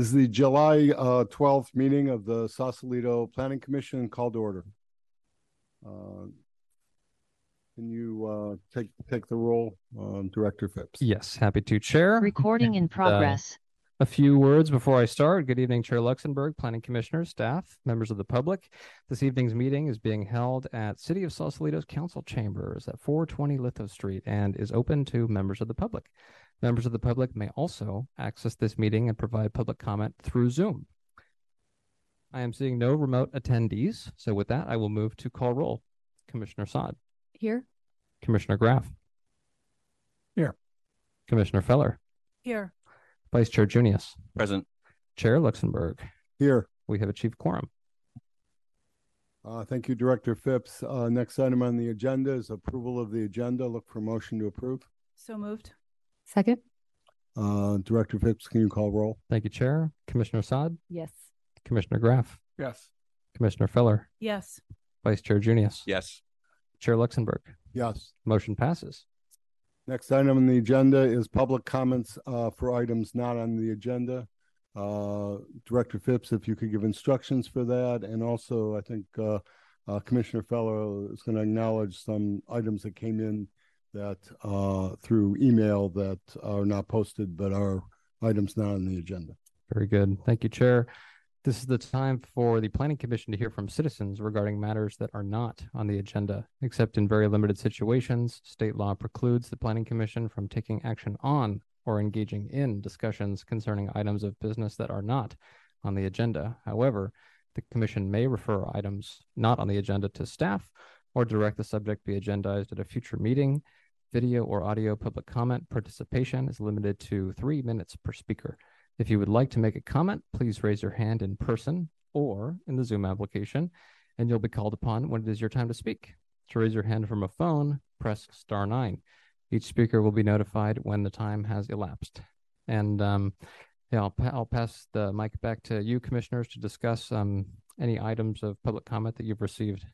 This is the July uh, 12th meeting of the Sausalito Planning Commission called to order. Uh, Can you uh, take, take the roll, um, Director Phipps? Yes, happy to chair. Recording in progress. A few words before I start. Good evening, Chair Luxembourg, Planning Commissioners, staff, members of the public. This evening's meeting is being held at City of Sausalito's Council Chambers at 420 Litho Street and is open to members of the public. Members of the public may also access this meeting and provide public comment through Zoom. I am seeing no remote attendees, so with that, I will move to call roll. Commissioner Saad, Here. Commissioner Graff. Here. Commissioner Feller, Here. Vice Chair Junius, Present. Chair Luxembourg. Here. We have achieved quorum. Uh, Thank you, Director Phipps. Uh, Next item on the agenda is approval of the agenda. Look for motion to approve. So moved. Second? Uh, Director Phipps, can you call roll? Thank you, Chair. Commissioner Saad, Yes. Commissioner Graff, Yes. Commissioner Feller, Yes. Vice Chair Junius, Yes. Chair Luxembourg. Yes. Motion passes. Next item on the agenda is public comments uh, for items not on the agenda. Uh, Director Phipps, if you could give instructions for that, and also I think uh, uh, Commissioner Feller is going to acknowledge some items that came in that uh, through email that are not posted but are items not on the agenda. Very good. Thank you, Chair. This is the time for the Planning Commission to hear from citizens regarding matters that are not on the agenda. Except in very limited situations, state law precludes the Planning Commission from taking action on or engaging in discussions concerning items of business that are not on the agenda. However, the Commission may refer items not on the agenda to staff or direct the subject be agendized at a future meeting. Video or audio public comment participation is limited to three minutes per speaker. If you would like to make a comment, please raise your hand in person or in the Zoom application, and you'll be called upon when it is your time to speak. To raise your hand from a phone, press star nine. Each speaker will be notified when the time has elapsed. And um, yeah, I'll, I'll pass the mic back to you, commissioners, to discuss um, any items of public comment that you've received.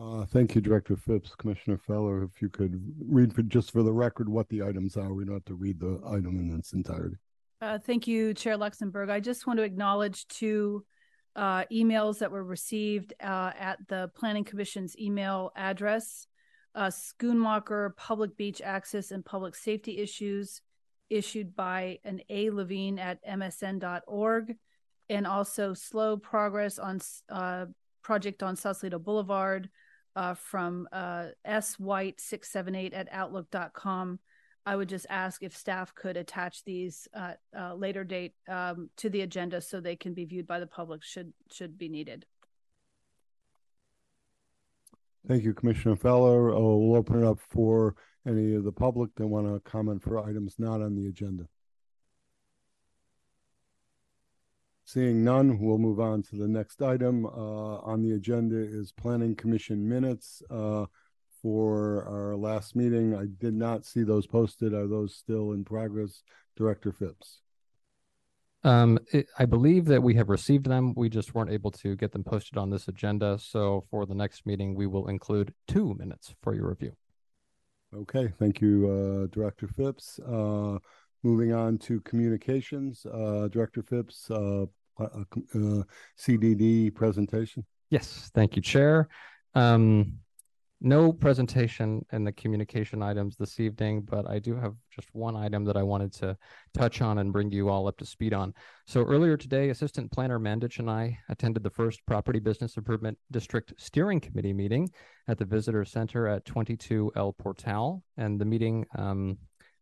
Uh, Thank you, Director Phipps. Commissioner Feller, if you could read for, just for the record what the items are. We don't have to read the item in its entirety. Uh, thank you, Chair Luxembourg. I just want to acknowledge two uh, emails that were received uh, at the Planning Commission's email address. Uh, Schoonmaker Public Beach Access and Public Safety Issues issued by an A. Levine at msn.org and also Slow Progress on uh, Project on Sausalito Boulevard uh, from uh, S. White 678 at outlook.com. I would just ask if staff could attach these at a later date um, to the agenda so they can be viewed by the public should should be needed. Thank you, Commissioner Feller. Uh, We'll open it up for any of the public that want to comment for items not on the agenda. Seeing none, we'll move on to the next item. Uh, On the agenda is Planning Commission minutes uh, for our last meeting. I did not see those posted. Are those still in progress? Director Phipps? Um, it, I believe that we have received them. We just weren't able to get them posted on this agenda. So for the next meeting, we will include two minutes for your review. Okay, thank you, uh, Director Phipps. Uh, moving on to communications, uh, Director Phipps, uh, uh, uh, CDD presentation. Yes, thank you, Chair. Um, no presentation in the communication items this evening, but I do have just one item that I wanted to touch on and bring you all up to speed on. So earlier today, Assistant Planner Mandich and I attended the first Property Business Improvement District Steering Committee meeting at the Visitor Center at 22 El Portal. And the meeting, um,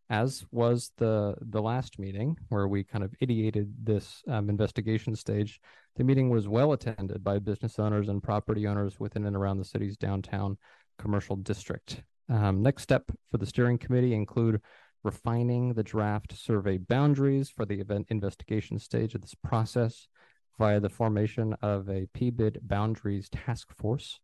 as was the the last meeting where we kind of ideated this um, investigation stage, the meeting was well attended by business owners and property owners within and around the city's downtown commercial district. Um, next step for the steering committee include refining the draft survey boundaries for the event investigation stage of this process via the formation of a PBID boundaries task force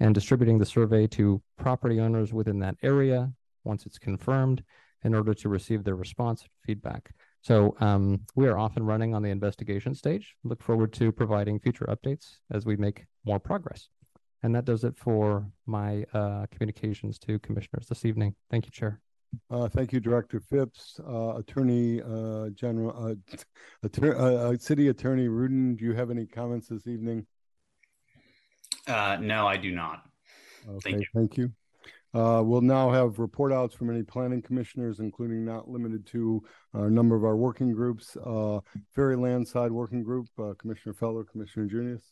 and distributing the survey to property owners within that area once it's confirmed in order to receive their response feedback. So um, we are off and running on the investigation stage. Look forward to providing future updates as we make more progress. And that does it for my uh, communications to commissioners this evening. Thank you, Chair. Uh, thank you, Director Phipps. Uh, Attorney uh, General, uh, Attor- uh, uh, City Attorney Rudin, do you have any comments this evening? Uh, no, I do not. Okay, you. Thank you. Uh, we'll now have report outs from any planning commissioners, including not limited to a number of our working groups. Uh, Ferry Landside Working Group, uh, Commissioner Feller, Commissioner Junius.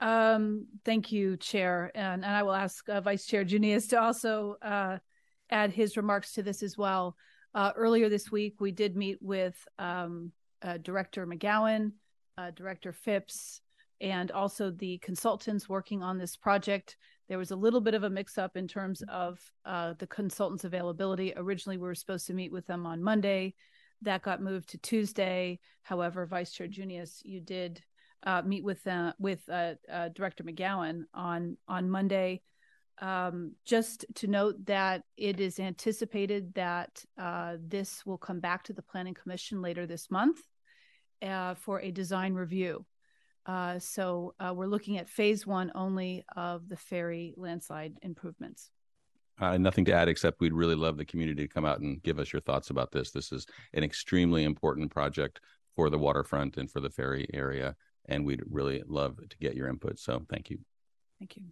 Um, thank you, Chair, and, and I will ask uh, Vice Chair Junius to also uh, add his remarks to this as well. Uh, earlier this week, we did meet with um, uh, Director McGowan, uh, Director Phipps, and also the consultants working on this project. There was a little bit of a mix-up in terms of uh, the consultants' availability. Originally, we were supposed to meet with them on Monday. That got moved to Tuesday. However, Vice Chair Junius, you did uh, meet with uh, with uh, uh, Director McGowan on on Monday. Um, just to note that it is anticipated that uh, this will come back to the Planning Commission later this month uh, for a design review. Uh, so uh, we're looking at phase one only of the ferry Landside improvements. Uh, nothing to add except we'd really love the community to come out and give us your thoughts about this. This is an extremely important project for the waterfront and for the ferry area, and we'd really love to get your input. So thank you. Thank you.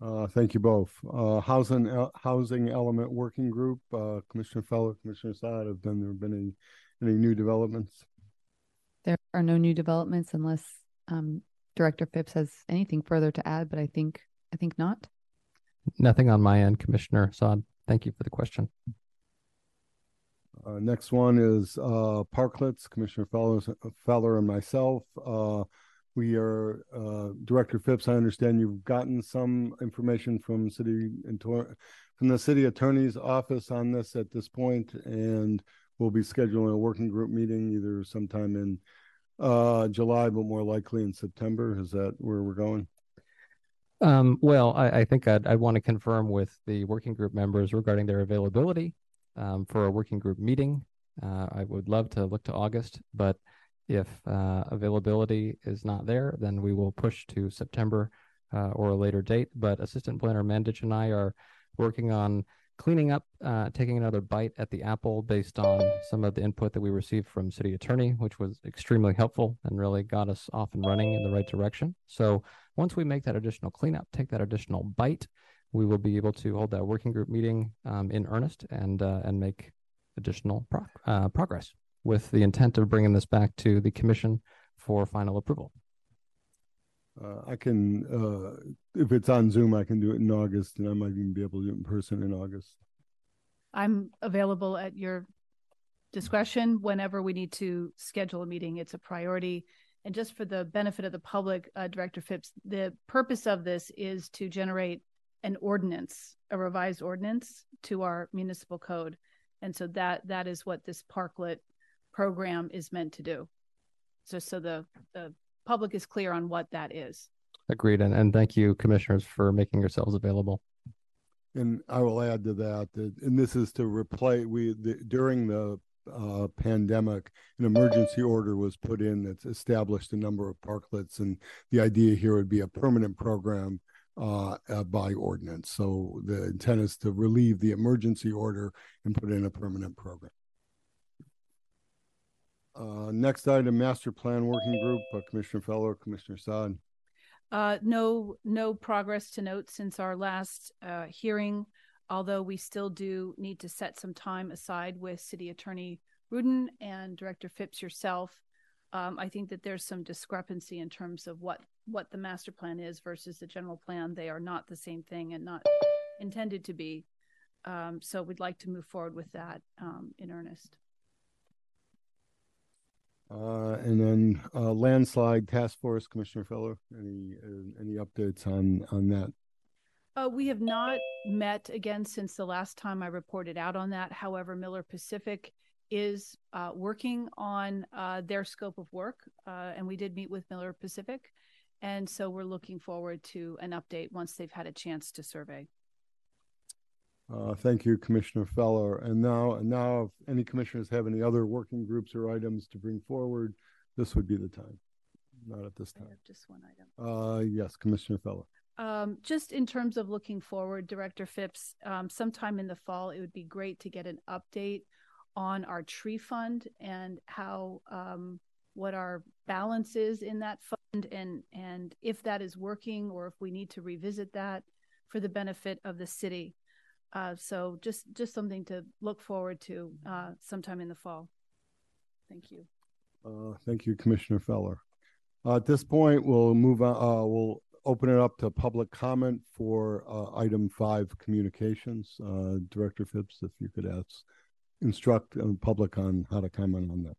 Uh, thank you both. Uh, housing uh, housing element working group, uh, Commissioner Feller, Commissioner Saad, have been there been any any new developments? There are no new developments unless um, Director Phipps has anything further to add, but I think I think not. Nothing on my end, Commissioner Saad. Thank you for the question. Uh, next one is uh, parklets, Commissioner Feller, Feller and myself. Uh, we are uh, Director Phipps. I understand you've gotten some information from city from the city attorney's office on this at this point, and we'll be scheduling a working group meeting either sometime in uh, July, but more likely in September. Is that where we're going? Um, well, I, I think I'd, I'd want to confirm with the working group members regarding their availability um, for a working group meeting. Uh, I would love to look to August, but if uh, availability is not there, then we will push to September uh, or a later date. But Assistant Planner Mandich and I are working on cleaning up, uh, taking another bite at the apple based on some of the input that we received from City Attorney, which was extremely helpful and really got us off and running in the right direction. So once we make that additional cleanup, take that additional bite, we will be able to hold that working group meeting um, in earnest and uh, and make additional uh, progress with the intent of bringing this back to the commission for final approval. Uh, I can, uh, if it's on Zoom, I can do it in August, and I might even be able to do it in person in August. I'm available at your discretion whenever we need to schedule a meeting. It's a priority. And just for the benefit of the public, uh, Director Phipps, the purpose of this is to generate an ordinance, a revised ordinance to our municipal code. And so that that is what this parklet program is meant to do. So so the, the public is clear on what that is. Agreed. And, and thank you, commissioners, for making yourselves available. And I will add to that, that and this is to replace, we, the, during the uh, pandemic, an emergency order was put in that's established a number of parklets. And the idea here would be a permanent program uh, uh, by ordinance. So the intent is to relieve the emergency order and put in a permanent program. Uh, next item, master plan working group, uh, Commissioner Feller, Commissioner Saad. Uh, no, no progress to note since our last uh, hearing, although we still do need to set some time aside with City Attorney Rudin and Director Phipps yourself. Um, I think that there's some discrepancy in terms of what what the master plan is versus the general plan. They are not the same thing and not intended to be. Um, so we'd like to move forward with that um, in earnest. Uh, and then uh, landslide task force, Commissioner Feller. Any uh, any updates on on that? Uh, we have not met again since the last time I reported out on that. However, Miller Pacific is uh, working on uh, their scope of work, uh, and we did meet with Miller Pacific, and so we're looking forward to an update once they've had a chance to survey. Uh, thank you, Commissioner Feller. And now, now, if any commissioners have any other working groups or items to bring forward, this would be the time. Not at this I time. have just one item. Uh, yes, Commissioner Feller. Um, just in terms of looking forward, Director Phipps, um, sometime in the fall, it would be great to get an update on our tree fund and how um, what our balance is in that fund and and if that is working or if we need to revisit that for the benefit of the city. Uh, so just just something to look forward to uh, sometime in the fall. Thank you. Uh, thank you, Commissioner Feller. Uh, at this point, we'll move on. Uh, we'll open it up to public comment for uh, item five, communications. Uh, Director Phipps, if you could ask, instruct the public on how to comment on that.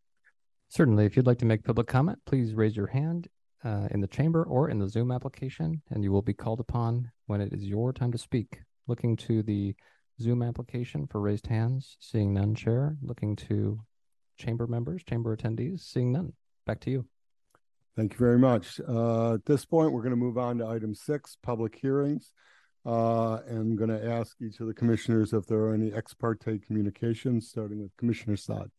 Certainly, if you'd like to make public comment, please raise your hand uh, in the chamber or in the Zoom application, and you will be called upon when it is your time to speak. Looking to the Zoom application for raised hands, seeing none, Chair. Looking to chamber members, chamber attendees, seeing none. Back to you. Thank you very much. Uh, at this point, we're going to move on to item six, public hearings. Uh, and I'm going to ask each of the commissioners if there are any ex parte communications, starting with Commissioner Saad.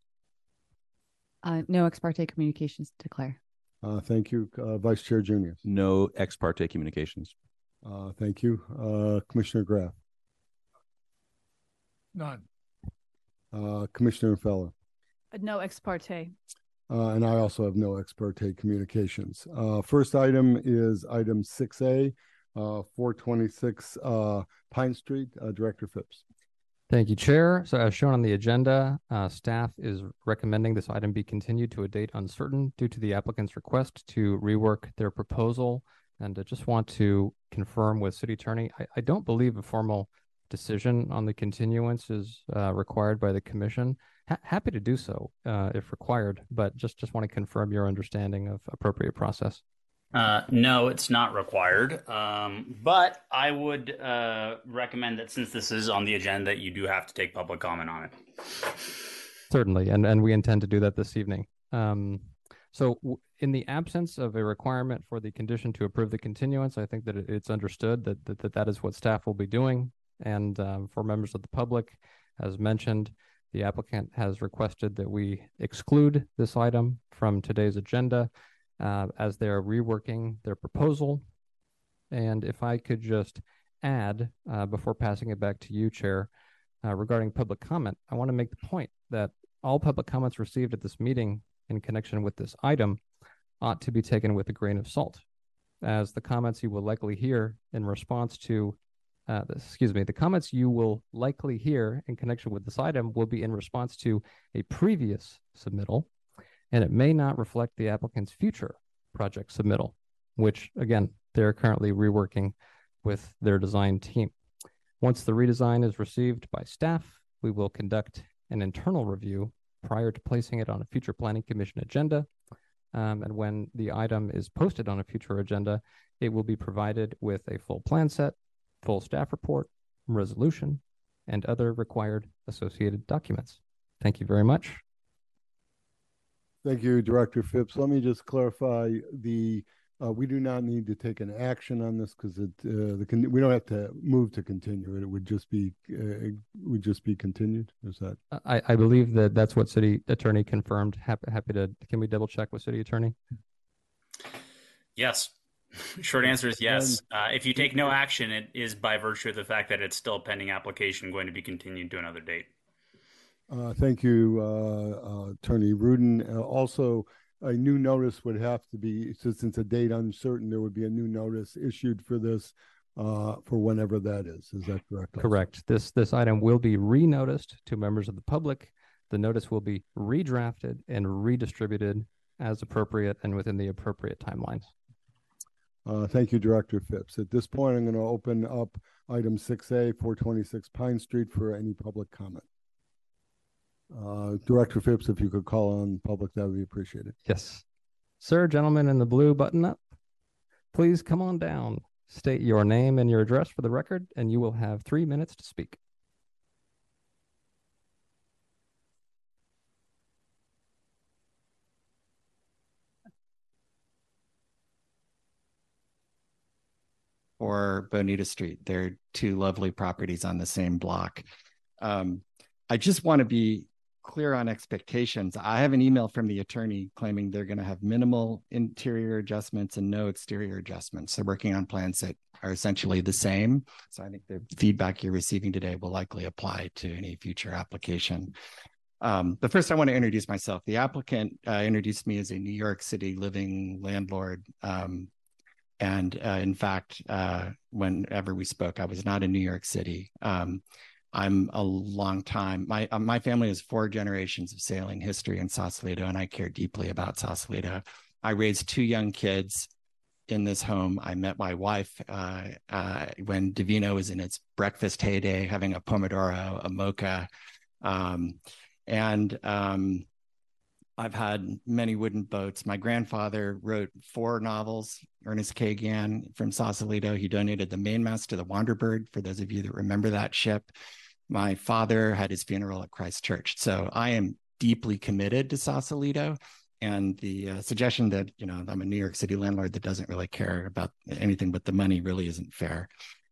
Uh, no ex parte communications to declare. Uh, thank you, uh, Vice Chair Junius. No ex parte communications. Uh, thank you, uh, Commissioner Graf. None. Uh, Commissioner Feller. Uh, no ex parte. Uh, and I also have no ex parte communications. Uh, first item is item 6A, uh, 426 uh, Pine Street. Uh, Director Phipps. Thank you, Chair. So as shown on the agenda, uh, staff is recommending this item be continued to a date uncertain due to the applicant's request to rework their proposal. And I just want to confirm with City Attorney, I, I don't believe a formal decision on the continuance is uh, required by the commission. Ha- happy to do so uh, if required, but just just want to confirm your understanding of appropriate process. Uh, no, it's not required. Um, but I would uh, recommend that since this is on the agenda, you do have to take public comment on it. Certainly, and and we intend to do that this evening. Um, so, w- in the absence of a requirement for the condition to approve the continuance, I think that it's understood that that that, that is what staff will be doing. And um, for members of the public, as mentioned, the applicant has requested that we exclude this item from today's agenda uh, as they are reworking their proposal. And if I could just add, uh, before passing it back to you, Chair, uh, regarding public comment, I want to make the point that all public comments received at this meeting in connection with this item ought to be taken with a grain of salt, as the comments you will likely hear in response to uh, excuse me, the comments you will likely hear in connection with this item will be in response to a previous submittal, and it may not reflect the applicant's future project submittal, which again, they're currently reworking with their design team. Once the redesign is received by staff, we will conduct an internal review prior to placing it on a future planning commission agenda. Um, and when the item is posted on a future agenda, it will be provided with a full plan set, full staff report, resolution, and other required associated documents. Thank you very much. Thank you, Director Phipps. Let me just clarify the, uh, we do not need to take an action on this because it, uh, the, con- we don't have to move to continue it. It would just be, uh, it would just be continued. Is that? I, I believe that that's what city attorney confirmed. Happy, happy to, can we double check with city attorney? Yes. Short answer is yes. Uh, if you take no action, it is by virtue of the fact that it's still pending application going to be continued to another date. Uh, thank you, uh, uh, Attorney Rudin. Uh, also, a new notice would have to be, so since a date uncertain, there would be a new notice issued for this uh, for whenever that is. Is that correct? also? Correct. This, this item will be re-noticed to members of the public. The notice will be redrafted and redistributed as appropriate and within the appropriate timelines. Uh, thank you, Director Phipps. At this point, I'm going to open up item 6A, 426 Pine Street for any public comment. Uh, Director Phipps, if you could call on public, that would be appreciated. Yes. Sir, gentleman in the blue button up, please come on down. State your name and your address for the record, and you will have three minutes to speak. or Bonita Street. They're two lovely properties on the same block. Um, I just want to be clear on expectations, I have an email from the attorney claiming they're going to have minimal interior adjustments and no exterior adjustments. They're working on plans that are essentially the same. So I think the feedback you're receiving today will likely apply to any future application. Um, but first, I want to introduce myself. The applicant uh, introduced me as a New York City living landlord. Um, and uh, in fact, uh, whenever we spoke, I was not in New York City. Um, I'm a long time. My uh, my family has four generations of sailing history in Sausalito, and I care deeply about Sausalito. I raised two young kids in this home. I met my wife uh, uh, when Divino was in its breakfast heyday, having a pomodoro, a mocha, um, and um, I've had many wooden boats. My grandfather wrote four novels. Ernest K. Gann from Sausalito. He donated the mainmast to the Wanderbird. For those of you that remember that ship, my father had his funeral at Christ Church. So I am deeply committed to Sausalito. And the uh, suggestion that you know I'm a New York City landlord that doesn't really care about anything but the money really isn't fair.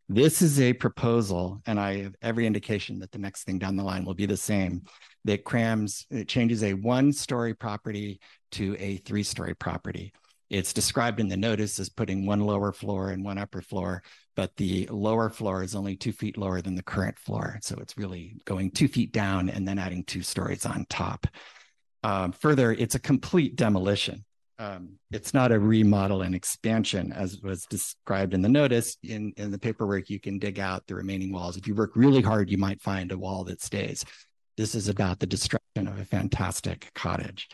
This is a proposal, and I have every indication that the next thing down the line will be the same. That crams, it changes a one story property to a three story property. It's described in the notice as putting one lower floor and one upper floor, but the lower floor is only two feet lower than the current floor. So it's really going two feet down and then adding two stories on top. Um, further, it's a complete demolition um, it's not a remodel and expansion as was described in the notice. In, in the paperwork, you can dig out the remaining walls. If you work really hard, you might find a wall that stays. This is about the destruction of a fantastic cottage.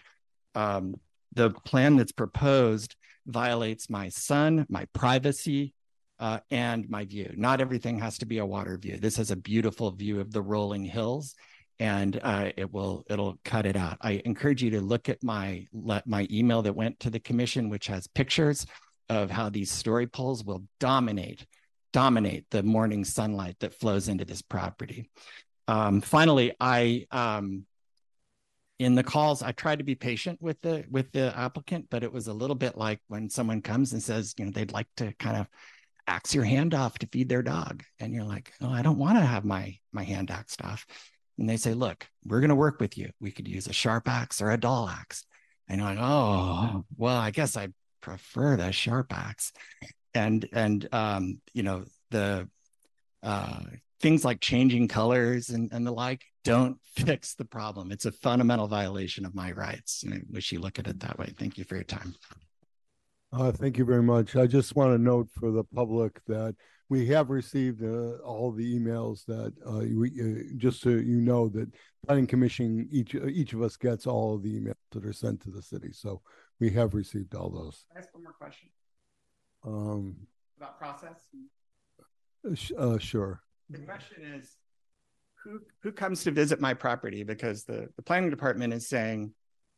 Um, the plan that's proposed violates my son my privacy, uh, and my view. Not everything has to be a water view. This has a beautiful view of the rolling hills and uh, it will it'll cut it out. I encourage you to look at my let my email that went to the commission, which has pictures of how these story poles will dominate dominate the morning sunlight that flows into this property. Um, finally, I um, in the calls I tried to be patient with the with the applicant, but it was a little bit like when someone comes and says, you know, they'd like to kind of axe your hand off to feed their dog, and you're like, oh, I don't want to have my my hand axed off and they say, look, we're going to work with you. We could use a sharp axe or a dull axe. And you're like, oh, well, I guess I prefer the sharp axe. And, and, um, you know, the, uh, things like changing colors and, and the like don't fix the problem. It's a fundamental violation of my rights. And I wish you look at it that way. Thank you for your time. Uh, thank you very much. I just want to note for the public that we have received uh, all the emails that uh, we, uh, just so you know that planning commission each uh, each of us gets all of the emails that are sent to the city. So we have received all those. I ask one more question? Um about process? uh, uh, sure. The question is who who comes to visit my property? Because the the planning department is saying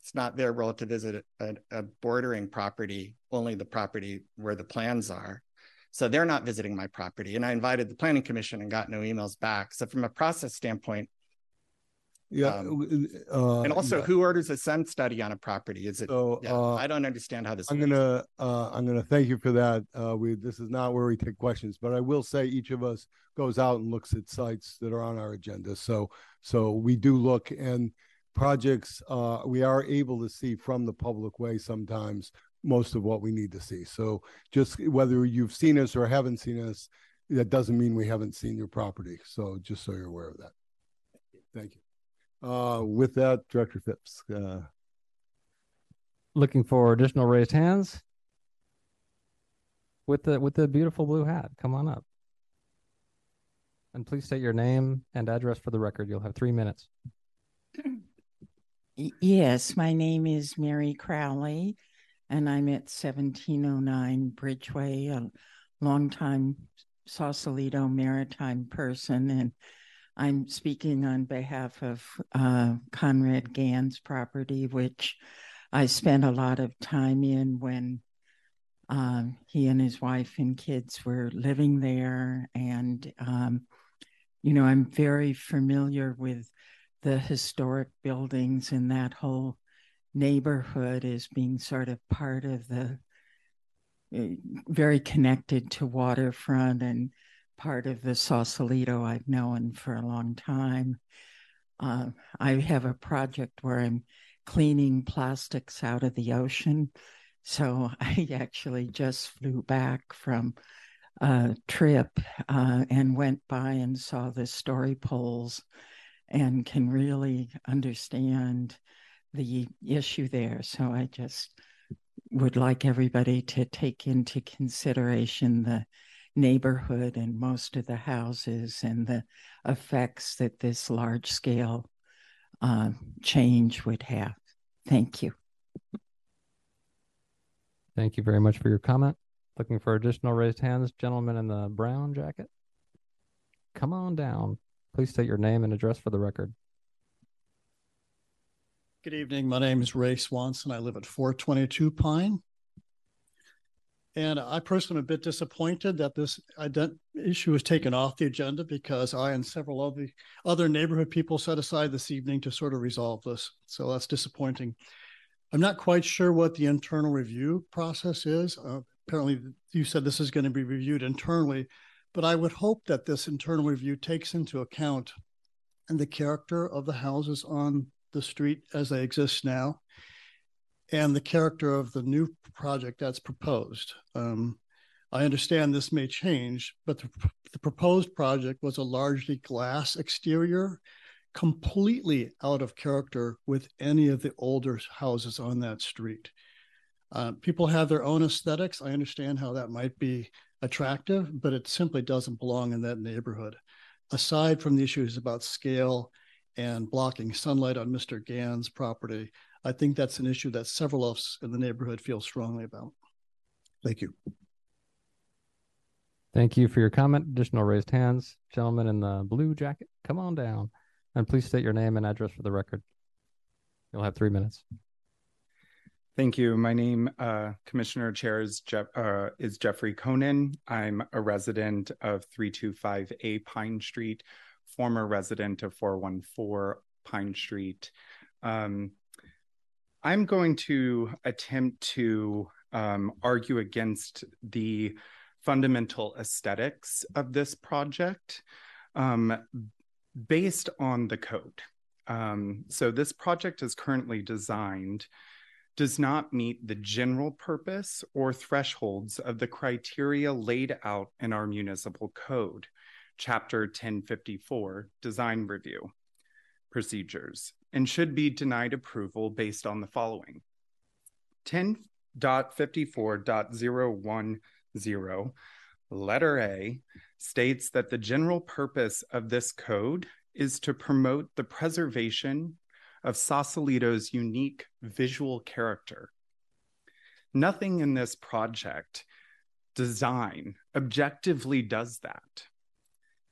it's not their role to visit a, a bordering property only the property where the plans are so they're not visiting my property. And I invited the planning commission and got no emails back. So from a process standpoint, yeah. Um, uh, and also, yeah. who orders a sun study on a property? Is it? So yeah, uh, I don't understand how this. I'm gonna uh, I'm gonna thank you for that. Uh, we this is not where we take questions, but I will say each of us goes out and looks at sites that are on our agenda. So so we do look and projects uh, we are able to see from the public way sometimes most of what we need to see. So just whether you've seen us or haven't seen us, that doesn't mean we haven't seen your property. So just so you're aware of that. Thank you. Uh, with that, Director Phipps. Uh, Looking for additional raised hands with the with the beautiful blue hat. Come on up. And please state your name and address for the record. You'll have three minutes. Yes, my name is Mary Crowley and I'm at 1709 Bridgeway, a longtime Sausalito maritime person. And I'm speaking on behalf of uh, Conrad Gann's property, which I spent a lot of time in when um, he and his wife and kids were living there. And, um, you know, I'm very familiar with the historic buildings in that whole neighborhood as being sort of part of the eh, very connected to waterfront and part of the Sausalito I've known for a long time. Uh, I have a project where I'm cleaning plastics out of the ocean. So I actually just flew back from a trip uh, and went by and saw the story poles and can really understand the issue there. So I just would like everybody to take into consideration the neighborhood and most of the houses and the effects that this large scale uh, change would have. Thank you. Thank you very much for your comment. Looking for additional raised hands, gentleman in the brown jacket. Come on down. Please state your name and address for the record. Good evening. My name is Ray Swanson. I live at 422 Pine. And I personally am a bit disappointed that this ident- issue was taken off the agenda because I and several of the other neighborhood people set aside this evening to sort of resolve this. So that's disappointing. I'm not quite sure what the internal review process is. Uh, apparently, you said this is going to be reviewed internally, but I would hope that this internal review takes into account and the character of the houses on the street as they exist now and the character of the new project that's proposed. Um, I understand this may change, but the, the, proposed project was a largely glass exterior, completely out of character with any of the older houses on that street. Uh, people have their own aesthetics. I understand how that might be attractive, but it simply doesn't belong in that neighborhood. Aside from the issues about scale and blocking sunlight on Mr. Gann's property, I think that's an issue that several of us in the neighborhood feel strongly about. Thank you. Thank you for your comment. Additional raised hands. Gentleman in the blue jacket, come on down. And please state your name and address for the record. You'll have three minutes. Thank you. My name, uh, Commissioner Chair, is, Jeff, uh, is Jeffrey Conan. I'm a resident of 325A Pine Street, former resident of 414 Pine Street. Um, I'm going to attempt to um, argue against the fundamental aesthetics of this project um, based on the code. Um, so, this project is currently designed does not meet the general purpose or thresholds of the criteria laid out in our municipal code, Chapter 1054, Design Review Procedures and should be denied approval based on the following. 10.54.010, letter A, states that the general purpose of this code is to promote the preservation of Sausalito's unique visual character. Nothing in this project design objectively does that.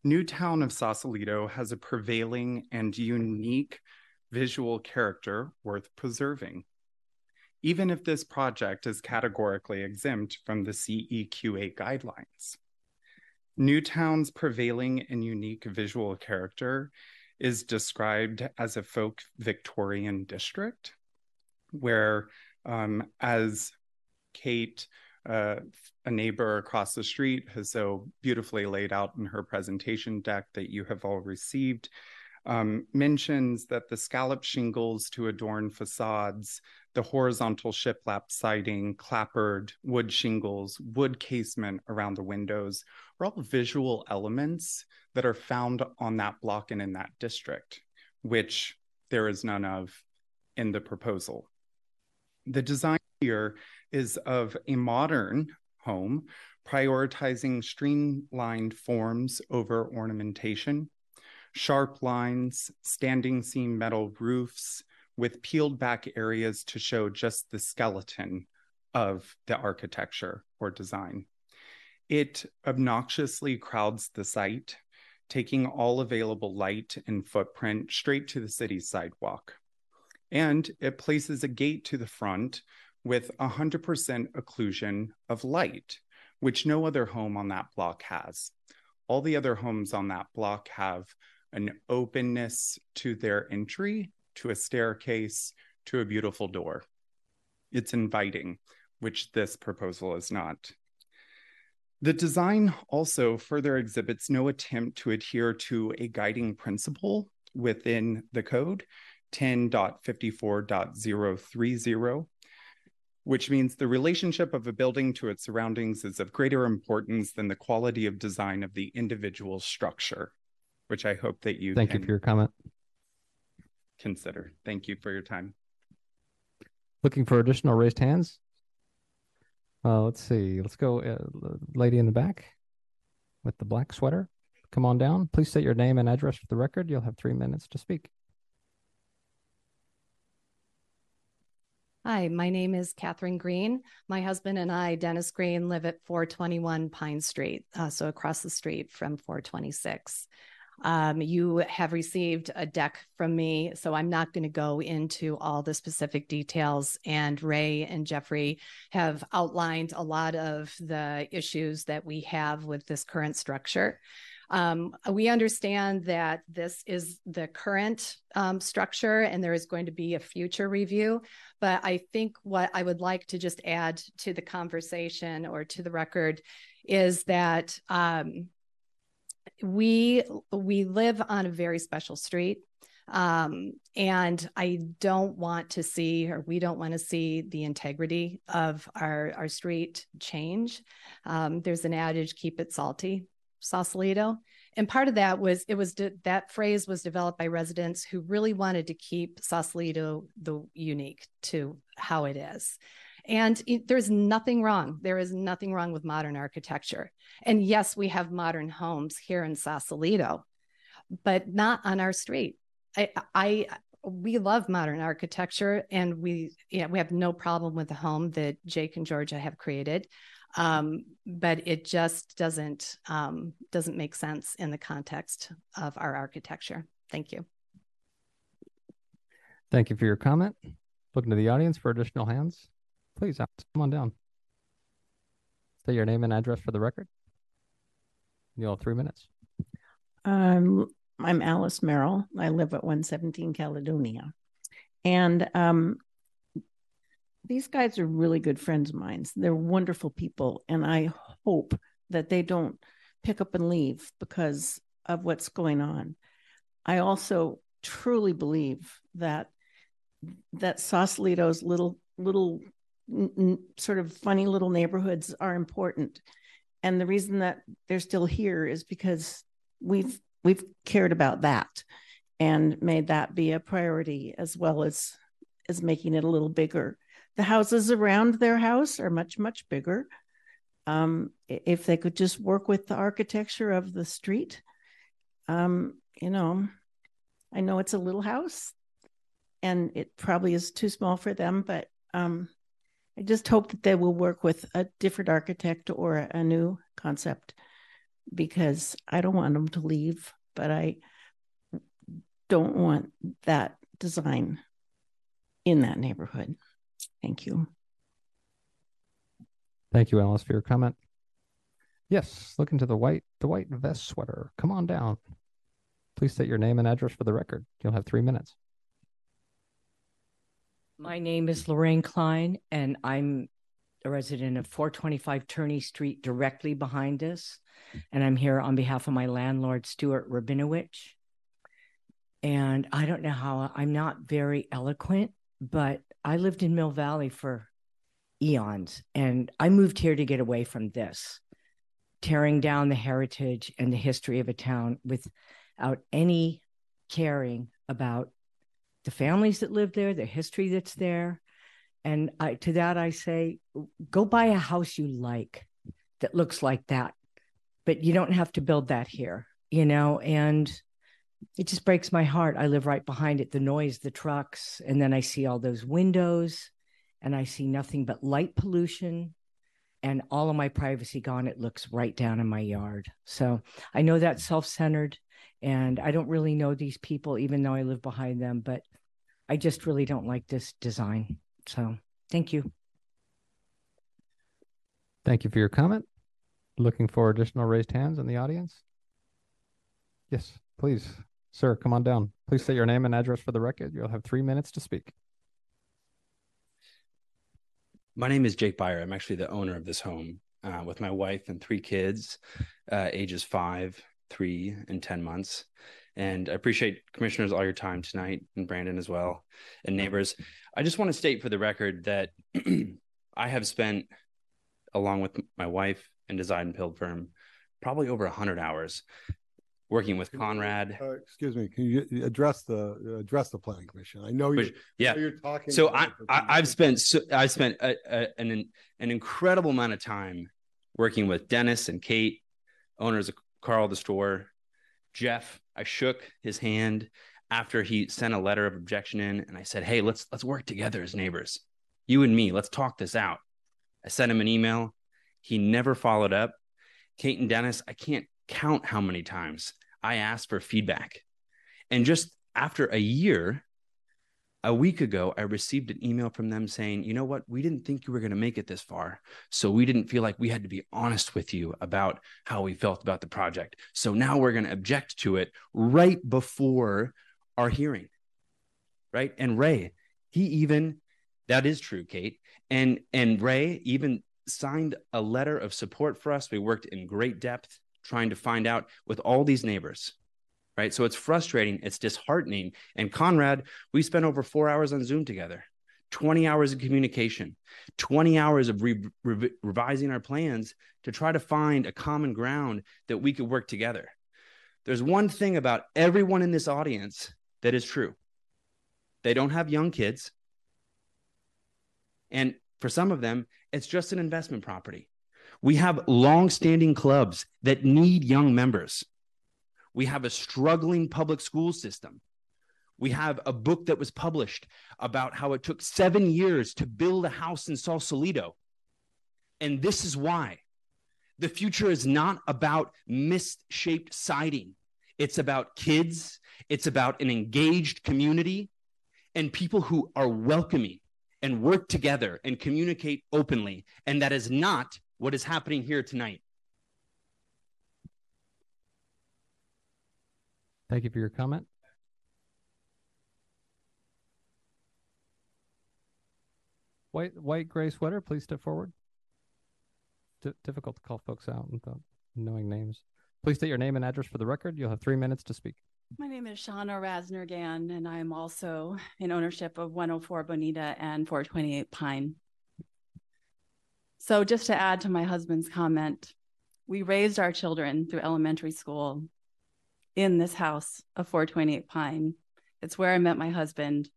Newtown of Sausalito has a prevailing and unique visual character worth preserving. Even if this project is categorically exempt from the CEQA guidelines. Newtown's prevailing and unique visual character is described as a folk Victorian district, where, um, as Kate, uh, a neighbor across the street, has so beautifully laid out in her presentation deck that you have all received, um, mentions that the scallop shingles to adorn facades, the horizontal shiplap siding, clapboard, wood shingles, wood casement around the windows are all visual elements that are found on that block and in that district, which there is none of in the proposal. The design here is of a modern home, prioritizing streamlined forms over ornamentation sharp lines, standing seam metal roofs with peeled back areas to show just the skeleton of the architecture or design. It obnoxiously crowds the site, taking all available light and footprint straight to the city's sidewalk. And it places a gate to the front with 100% occlusion of light, which no other home on that block has. All the other homes on that block have an openness to their entry, to a staircase, to a beautiful door. It's inviting, which this proposal is not. The design also further exhibits no attempt to adhere to a guiding principle within the code 10.54.030 which means the relationship of a building to its surroundings is of greater importance than the quality of design of the individual structure, which I hope that you Thank you for your comment. consider. Thank you for your time. Looking for additional raised hands? Uh, let's see. Let's go, uh, lady in the back with the black sweater. Come on down. Please state your name and address for the record. You'll have three minutes to speak. Hi, my name is Catherine Green. My husband and I, Dennis Green, live at 421 Pine Street, uh, so across the street from 426. Um, you have received a deck from me, so I'm not going to go into all the specific details. And Ray and Jeffrey have outlined a lot of the issues that we have with this current structure. Um, we understand that this is the current um, structure and there is going to be a future review. But I think what I would like to just add to the conversation or to the record is that um, we we live on a very special street um, and i don't want to see or we don't want to see the integrity of our our street change um, there's an adage keep it salty Sausalito. And part of that was it was de- that phrase was developed by residents who really wanted to keep Sausalito the unique to how it is. And it, there's nothing wrong. There is nothing wrong with modern architecture. And yes, we have modern homes here in Sausalito, but not on our street. I, I we love modern architecture and we yeah, we have no problem with the home that Jake and Georgia have created um, but it just doesn't um, doesn't make sense in the context of our architecture. Thank you. Thank you for your comment. Looking to the audience for additional hands. Please come on down. Say your name and address for the record. You'll have three minutes. Um, I'm Alice Merrill. I live at 117 Caledonia. And um, these guys are really good friends of mine. They're wonderful people. And I hope that they don't pick up and leave because of what's going on. I also truly believe that that Sausalito's little little n- sort of funny little neighborhoods are important. And the reason that they're still here is because we've we've cared about that and made that be a priority as well as as making it a little bigger the houses around their house are much, much bigger. Um, if they could just work with the architecture of the street, um, you know, I know it's a little house and it probably is too small for them, but um, I just hope that they will work with a different architect or a new concept because I don't want them to leave, but I don't want that design in that neighborhood. Thank you. Thank you, Alice, for your comment. Yes, look into the white the white vest sweater. Come on down. Please state your name and address for the record. You'll have three minutes. My name is Lorraine Klein, and I'm a resident of 425 Turney Street, directly behind us. And I'm here on behalf of my landlord, Stuart Rabinowitz. And I don't know how I'm not very eloquent, but I lived in Mill Valley for eons and I moved here to get away from this, tearing down the heritage and the history of a town without any caring about the families that live there, the history that's there. And I, to that, I say, go buy a house you like that looks like that, but you don't have to build that here, you know? And it just breaks my heart. I live right behind it, the noise, the trucks, and then I see all those windows and I see nothing but light pollution and all of my privacy gone. It looks right down in my yard. So I know that's self centered and I don't really know these people, even though I live behind them, but I just really don't like this design. So thank you. Thank you for your comment. Looking for additional raised hands in the audience? Yes, please. Sir, come on down. Please state your name and address for the record. You'll have three minutes to speak. My name is Jake Byer. I'm actually the owner of this home uh, with my wife and three kids, uh, ages five, three, and 10 months. And I appreciate commissioners all your time tonight and Brandon as well and neighbors. I just want to state for the record that I have spent, along with my wife and design build firm, probably over 100 hours working with Conrad. Uh, excuse me, can you address the address the planning commission? I know you're Which- yeah. You're talking. So I, I, I've spent so, I've spent a, a, an an incredible amount of time working with Dennis and Kate, owners of Carl the store, Jeff. I shook his hand after he sent a letter of objection in, and I said, "Hey, let's let's work together as neighbors, you and me. Let's talk this out." I sent him an email. He never followed up. Kate and Dennis, I can't count how many times I asked for feedback. And just after a year, a week ago, I received an email from them saying, you know what? We didn't think you were going to make it this far. So we didn't feel like we had to be honest with you about how we felt about the project. So now we're going to object to it right before our hearing. Right. And Ray, he even, that is true, Kate. And, and Ray even signed a letter of support for us. We worked in great depth trying to find out with all these neighbors right? So it's frustrating, it's disheartening. And Conrad, we spent over four hours on Zoom together, 20 hours of communication, 20 hours of re- re- revising our plans to try to find a common ground that we could work together. There's one thing about everyone in this audience that is true they don't have young kids. And for some of them, it's just an investment property. We have long-standing clubs that need young members. We have a struggling public school system. We have a book that was published about how it took seven years to build a house in Sausalito. And this is why the future is not about misshaped siding. It's about kids, it's about an engaged community and people who are welcoming and work together and communicate openly. And that is not what is happening here tonight. Thank you for your comment. White white gray sweater, please step forward. D- difficult to call folks out without knowing names. Please state your name and address for the record. You'll have three minutes to speak. My name is Shauna Rasnergan, and I am also in ownership of 104 Bonita and 428 Pine. So, just to add to my husband's comment, we raised our children through elementary school in this house of 428 Pine. It's where I met my husband,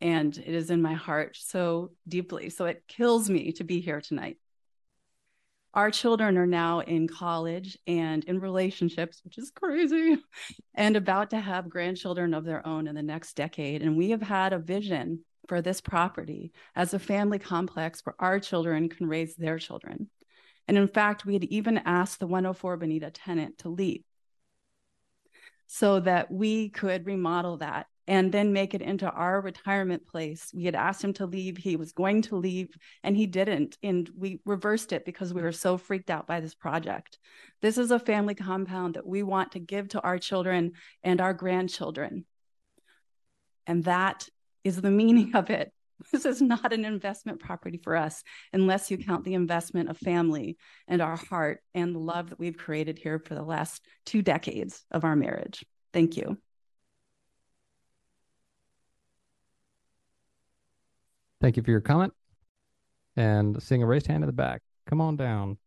and it is in my heart so deeply. So, it kills me to be here tonight. Our children are now in college and in relationships, which is crazy, and about to have grandchildren of their own in the next decade. And we have had a vision for this property as a family complex where our children can raise their children. And in fact, we had even asked the 104 Bonita tenant to leave so that we could remodel that and then make it into our retirement place. We had asked him to leave. He was going to leave and he didn't. And we reversed it because we were so freaked out by this project. This is a family compound that we want to give to our children and our grandchildren. And that is the meaning of it. This is not an investment property for us unless you count the investment of family and our heart and the love that we've created here for the last two decades of our marriage. Thank you. Thank you for your comment. And seeing a raised hand in the back, come on down.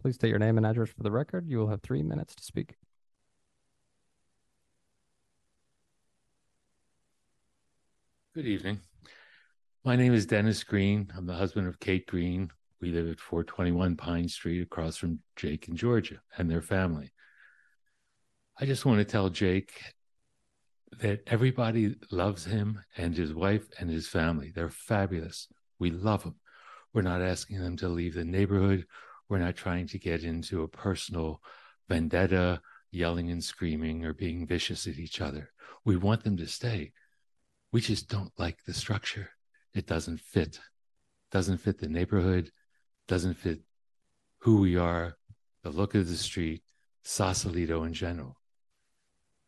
Please state your name and address for the record. You will have three minutes to speak. Good evening. My name is Dennis Green. I'm the husband of Kate Green. We live at 421 Pine Street across from Jake and Georgia and their family. I just want to tell Jake that everybody loves him and his wife and his family. They're fabulous. We love them. We're not asking them to leave the neighborhood. We're not trying to get into a personal vendetta, yelling and screaming or being vicious at each other. We want them to stay. We just don't like the structure. It doesn't fit. Doesn't fit the neighborhood, doesn't fit who we are, the look of the street, Sausalito in general.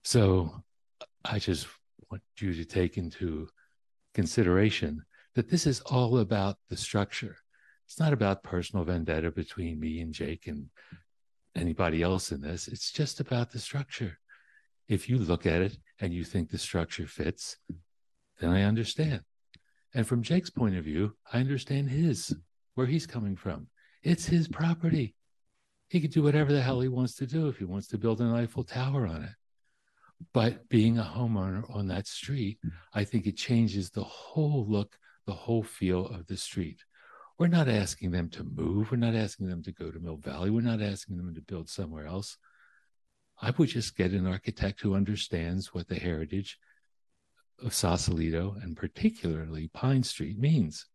So I just want you to take into consideration that this is all about the structure. It's not about personal vendetta between me and Jake and anybody else in this. It's just about the structure. If you look at it and you think the structure fits, then I understand. And from Jake's point of view, I understand his, where he's coming from. It's his property. He could do whatever the hell he wants to do if he wants to build an Eiffel Tower on it. But being a homeowner on that street, I think it changes the whole look, the whole feel of the street. We're not asking them to move. We're not asking them to go to Mill Valley. We're not asking them to build somewhere else. I would just get an architect who understands what the heritage of Sausalito and particularly Pine Street means.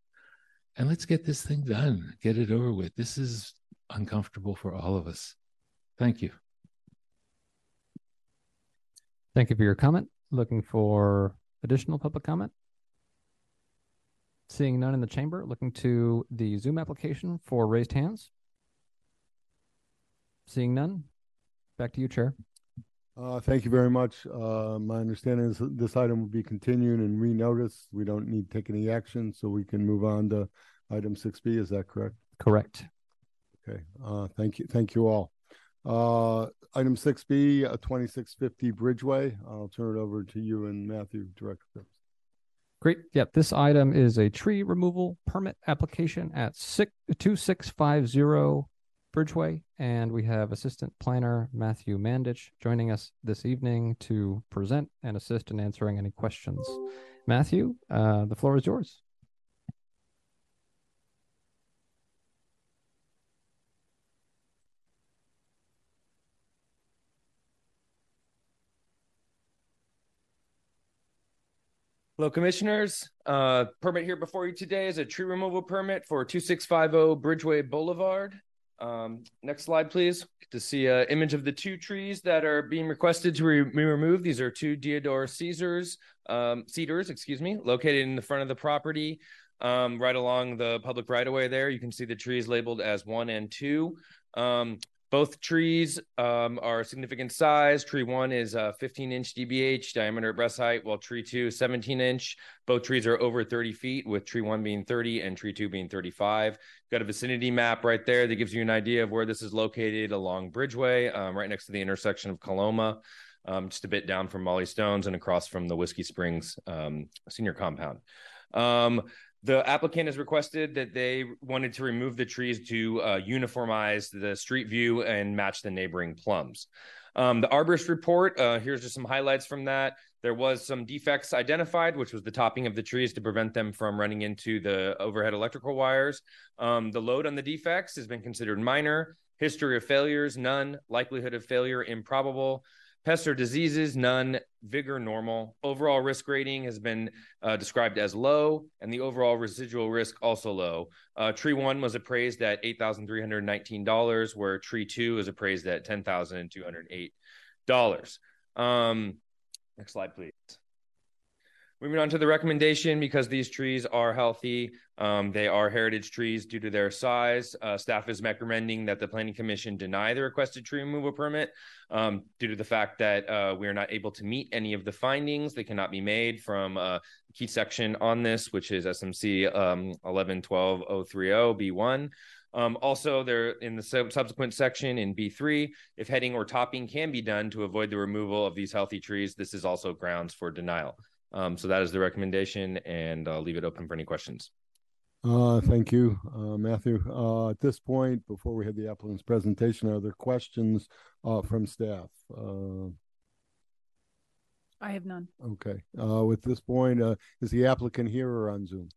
And let's get this thing done, get it over with. This is uncomfortable for all of us. Thank you. Thank you for your comment. Looking for additional public comment? Seeing none in the chamber, looking to the Zoom application for raised hands. Seeing none, back to you, Chair. Uh, thank you very much. Uh, my understanding is this item will be continued and renoticed. We don't need to take any action, so we can move on to item six B. Is that correct? Correct. Okay. Uh, thank you. Thank you all. Uh, item six B, uh, twenty-six fifty Bridgeway. I'll turn it over to you and Matthew, Director. Great. Yep. This item is a tree removal permit application at six two six five zero Bridgeway, and we have Assistant Planner Matthew Mandich joining us this evening to present and assist in answering any questions. Matthew, uh, the floor is yours. Hello, commissioners. Uh, permit here before you today is a tree removal permit for 2650 Bridgeway Boulevard. Um, next slide, please. To see an image of the two trees that are being requested to re- be removed. These are two Deodar Caesars, um, cedars, excuse me, located in the front of the property, um, right along the public right of way there. You can see the trees labeled as one and two. Um, both trees um, are significant size. Tree one is a 15 inch DBH diameter at breast height, while tree two 17 inch. Both trees are over 30 feet, with tree one being 30 and tree two being 35. Got a vicinity map right there that gives you an idea of where this is located along Bridgeway, um, right next to the intersection of Coloma, um, just a bit down from Mollie Stone's and across from the Whiskey Springs um, senior compound. The applicant has requested that they wanted to remove the trees to uh, uniformize the street view and match the neighboring plums. Um, the arborist report, uh, here's just some highlights from that. There was some defects identified, which was the topping of the trees to prevent them from running into the overhead electrical wires. Um, the load on the defects has been considered minor. History of failures, none. Likelihood of failure, improbable. Pests or diseases, none. Vigor, normal. Overall risk rating has been uh, described as low, and the overall residual risk also low. Uh, tree one was appraised at $8,319, where tree two is appraised at $10,208. Um, next slide, please. Moving on to the recommendation, because these trees are healthy, um, they are heritage trees due to their size. Uh, staff is recommending that the Planning Commission deny the requested tree removal permit um, due to the fact that uh, we are not able to meet any of the findings. They cannot be made from uh, key section on this, which is SMC um, 1112.030B1. Um, also, there in the sub- subsequent section in B3, if heading or topping can be done to avoid the removal of these healthy trees, this is also grounds for denial. Um, so that is the recommendation, and I'll leave it open for any questions. Uh, thank you, uh, Matthew. Uh, at this point, before we have the applicant's presentation, are there questions uh, from staff? Uh, I have none. okay. Uh, with this point, uh, is the applicant here or on Zoom?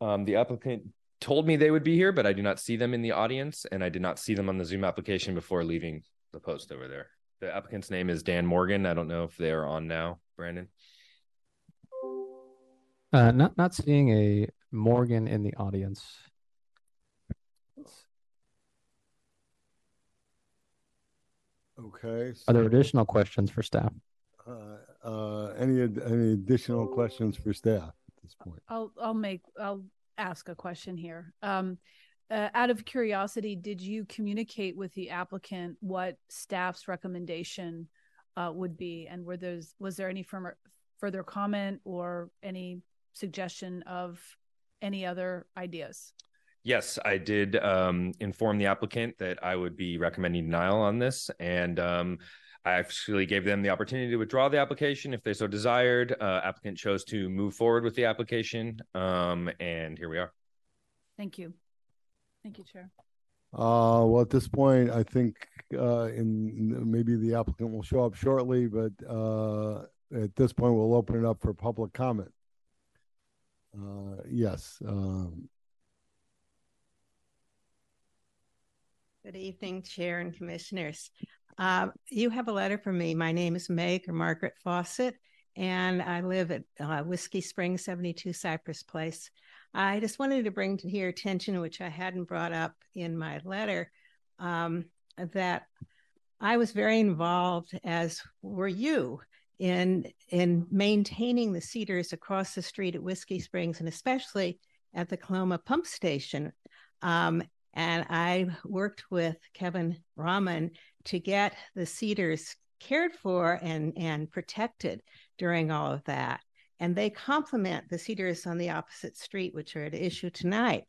Um, the applicant told me they would be here, but I do not see them in the audience, and I did not see them on the Zoom application before leaving the post over there. The applicant's name is Dan Morgan. I don't know if they are on now, Brandon. Uh, not not seeing a Morgan in the audience. Okay. Are there additional questions for staff? Uh, uh, any ad- any additional questions for staff at this point? I'll I'll make I'll ask a question here. Um, uh, out of curiosity, did you communicate with the applicant what staff's recommendation uh, would be, and were those was there any firmer, further comment or any suggestion of any other ideas? Yes, I did um, inform the applicant that I would be recommending denial on this, and um, I actually gave them the opportunity to withdraw the application if they so desired. Uh, applicant chose to move forward with the application, um, and here we are. Thank you. Thank you, Chair. Uh, well, at this point, I think uh, in maybe the applicant will show up shortly, but uh, at this point, we'll open it up for public comment. Uh, yes. Um, Good evening, Chair and Commissioners. Uh, you have a letter from me. My name is Meg or Margaret Fawcett, and I live at uh, Whiskey Springs, 72 Cypress Place. I just wanted to bring to your attention, which I hadn't brought up in my letter, um, that I was very involved, as were you, in in maintaining the cedars across the street at Whiskey Springs, and especially at the Coloma Pump Station. Um, and I worked with Kevin Rahman to get the cedars cared for and, and protected during all of that. And they complement the cedars on the opposite street, which are at issue tonight.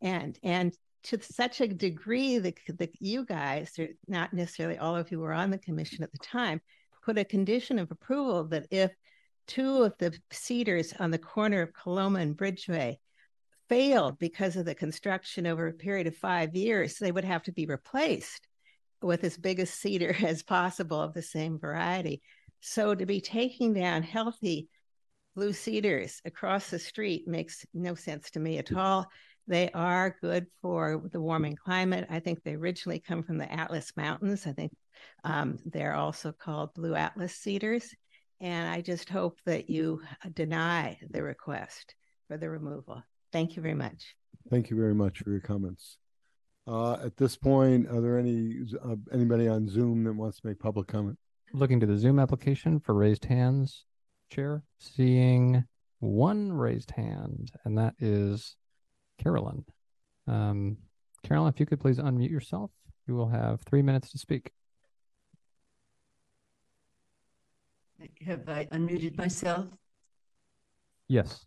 And and to such a degree that, that you guys, not necessarily all of you were on the commission at the time, put a condition of approval that if two of the cedars on the corner of Coloma and Bridgeway failed because of the construction over a period of five years, they would have to be replaced with as big a cedar as possible of the same variety. So to be taking down healthy blue cedars across the street makes no sense to me at all. They are good for the warming climate. I think they originally come from the Atlas Mountains. I think um, they're also called blue Atlas cedars. And I just hope that you deny the request for the removal. Thank you very much. Thank you very much for your comments. Uh, at this point, are there any uh, anybody on Zoom that wants to make public comment? Looking to the Zoom application for raised hands, Chair. Seeing one raised hand, and that is Carolyn. Um, Carolyn, if you could please unmute yourself, you will have three minutes to speak. Have I unmuted myself? Yes.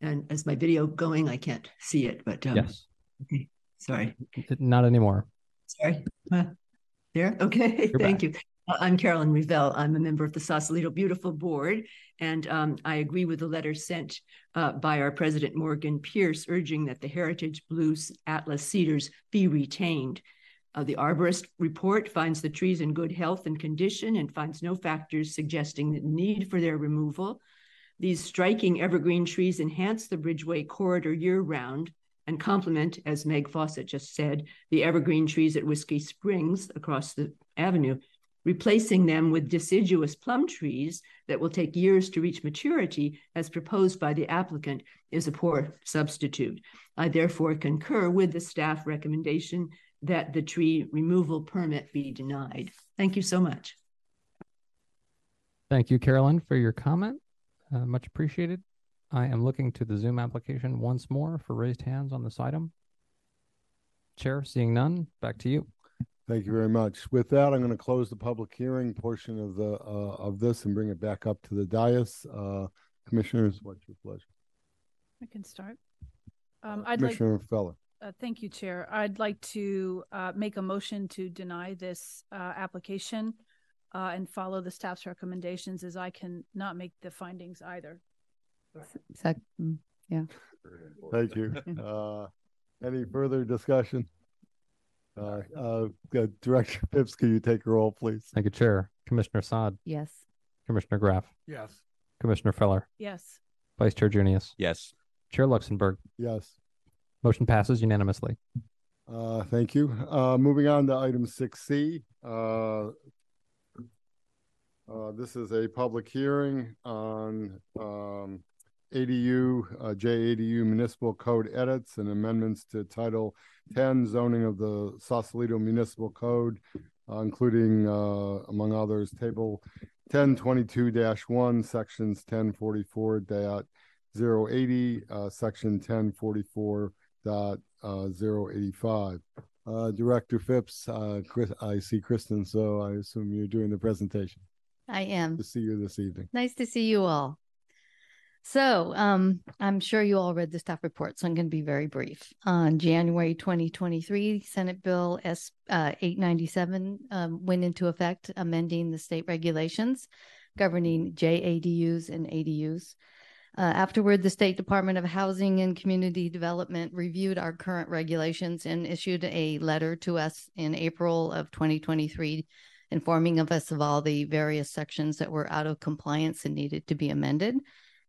And is my video going? I can't see it, but um, yes. Okay, sorry. Not anymore. Sorry. Uh, there. Okay. You're Thank back. you. I'm Carolyn Revelle. I'm a member of the Sausalito Beautiful Board, and um, I agree with the letter sent uh, by our President Morgan Pierce urging that the Heritage Blues Atlas cedars be retained. Uh, the arborist report finds the trees in good health and condition and finds no factors suggesting the need for their removal. These striking evergreen trees enhance the Bridgeway corridor year round and complement, as Meg Fawcett just said, the evergreen trees at Whiskey Springs across the avenue. Replacing them with deciduous plum trees that will take years to reach maturity, as proposed by the applicant, is a poor substitute. I therefore concur with the staff recommendation that the tree removal permit be denied. Thank you so much. Thank you, Carolyn, for your comment. Uh, much appreciated. I am looking to the Zoom application once more for raised hands on this item. Chair, seeing none, back to you. Thank you very much. With that, I'm going to close the public hearing portion of the uh, of this and bring it back up to the dais. Uh, commissioners, what's your pleasure? I can start. Um, I'd like, Commissioner Feller. uh, thank you, Chair. I'd like to, uh, make a motion to deny this, uh, application, uh, and follow the staff's recommendations as I can not make the findings either. Sec- mm, yeah. Thank you. Uh, any further discussion? Uh, uh, uh, Director Phipps, can you take a roll, please? Thank you, Chair. Commissioner Saad, Yes. Commissioner Graff, Yes. Commissioner Feller, Yes. Vice Chair Junius, Yes. Chair Luxembourg. Yes. Motion passes unanimously. Uh, thank you. Uh, moving on to item six C. Uh, uh, this is a public hearing on, um, ADU, uh, JADU municipal code edits and amendments to Title ten zoning of the Sausalito Municipal Code, uh, including, uh, among others, Table ten twenty-two one, Sections ten forty-four dot zero eighty, uh, Section ten forty-four dot uh, zero eighty-five. Uh, Director Phipps, uh, Chris, I see Kristen, so I assume you're doing the presentation. I am. To see you this evening. Nice to see you all. So, um, I'm sure you all read the staff report, so I'm going to be very brief. On January 2023, Senate Bill S uh, 897 um, went into effect, amending the state regulations governing JADUs and ADUs. Uh, afterward, the State Department of Housing and Community Development reviewed our current regulations and issued a letter to us in April of 2023, informing of us of all the various sections that were out of compliance and needed to be amended.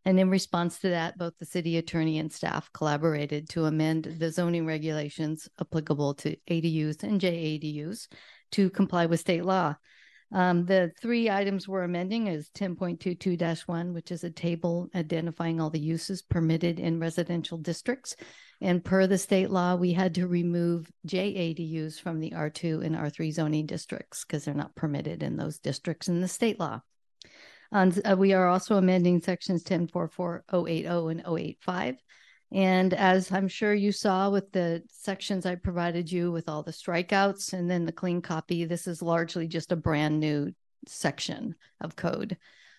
And in response to that, both the city attorney and staff collaborated to amend the zoning regulations applicable to ADUs and JADUs to comply with state law. Um, the three items we're amending is 10.22-1, which is a table identifying all the uses permitted in residential districts. And per the state law, we had to remove JADUs from the R2 and R3 zoning districts because they're not permitted in those districts in the state law. Uh, we are also amending sections 10.44, and 085. And as I'm sure you saw with the sections I provided you with all the strikeouts and then the clean copy, this is largely just a brand new section of code.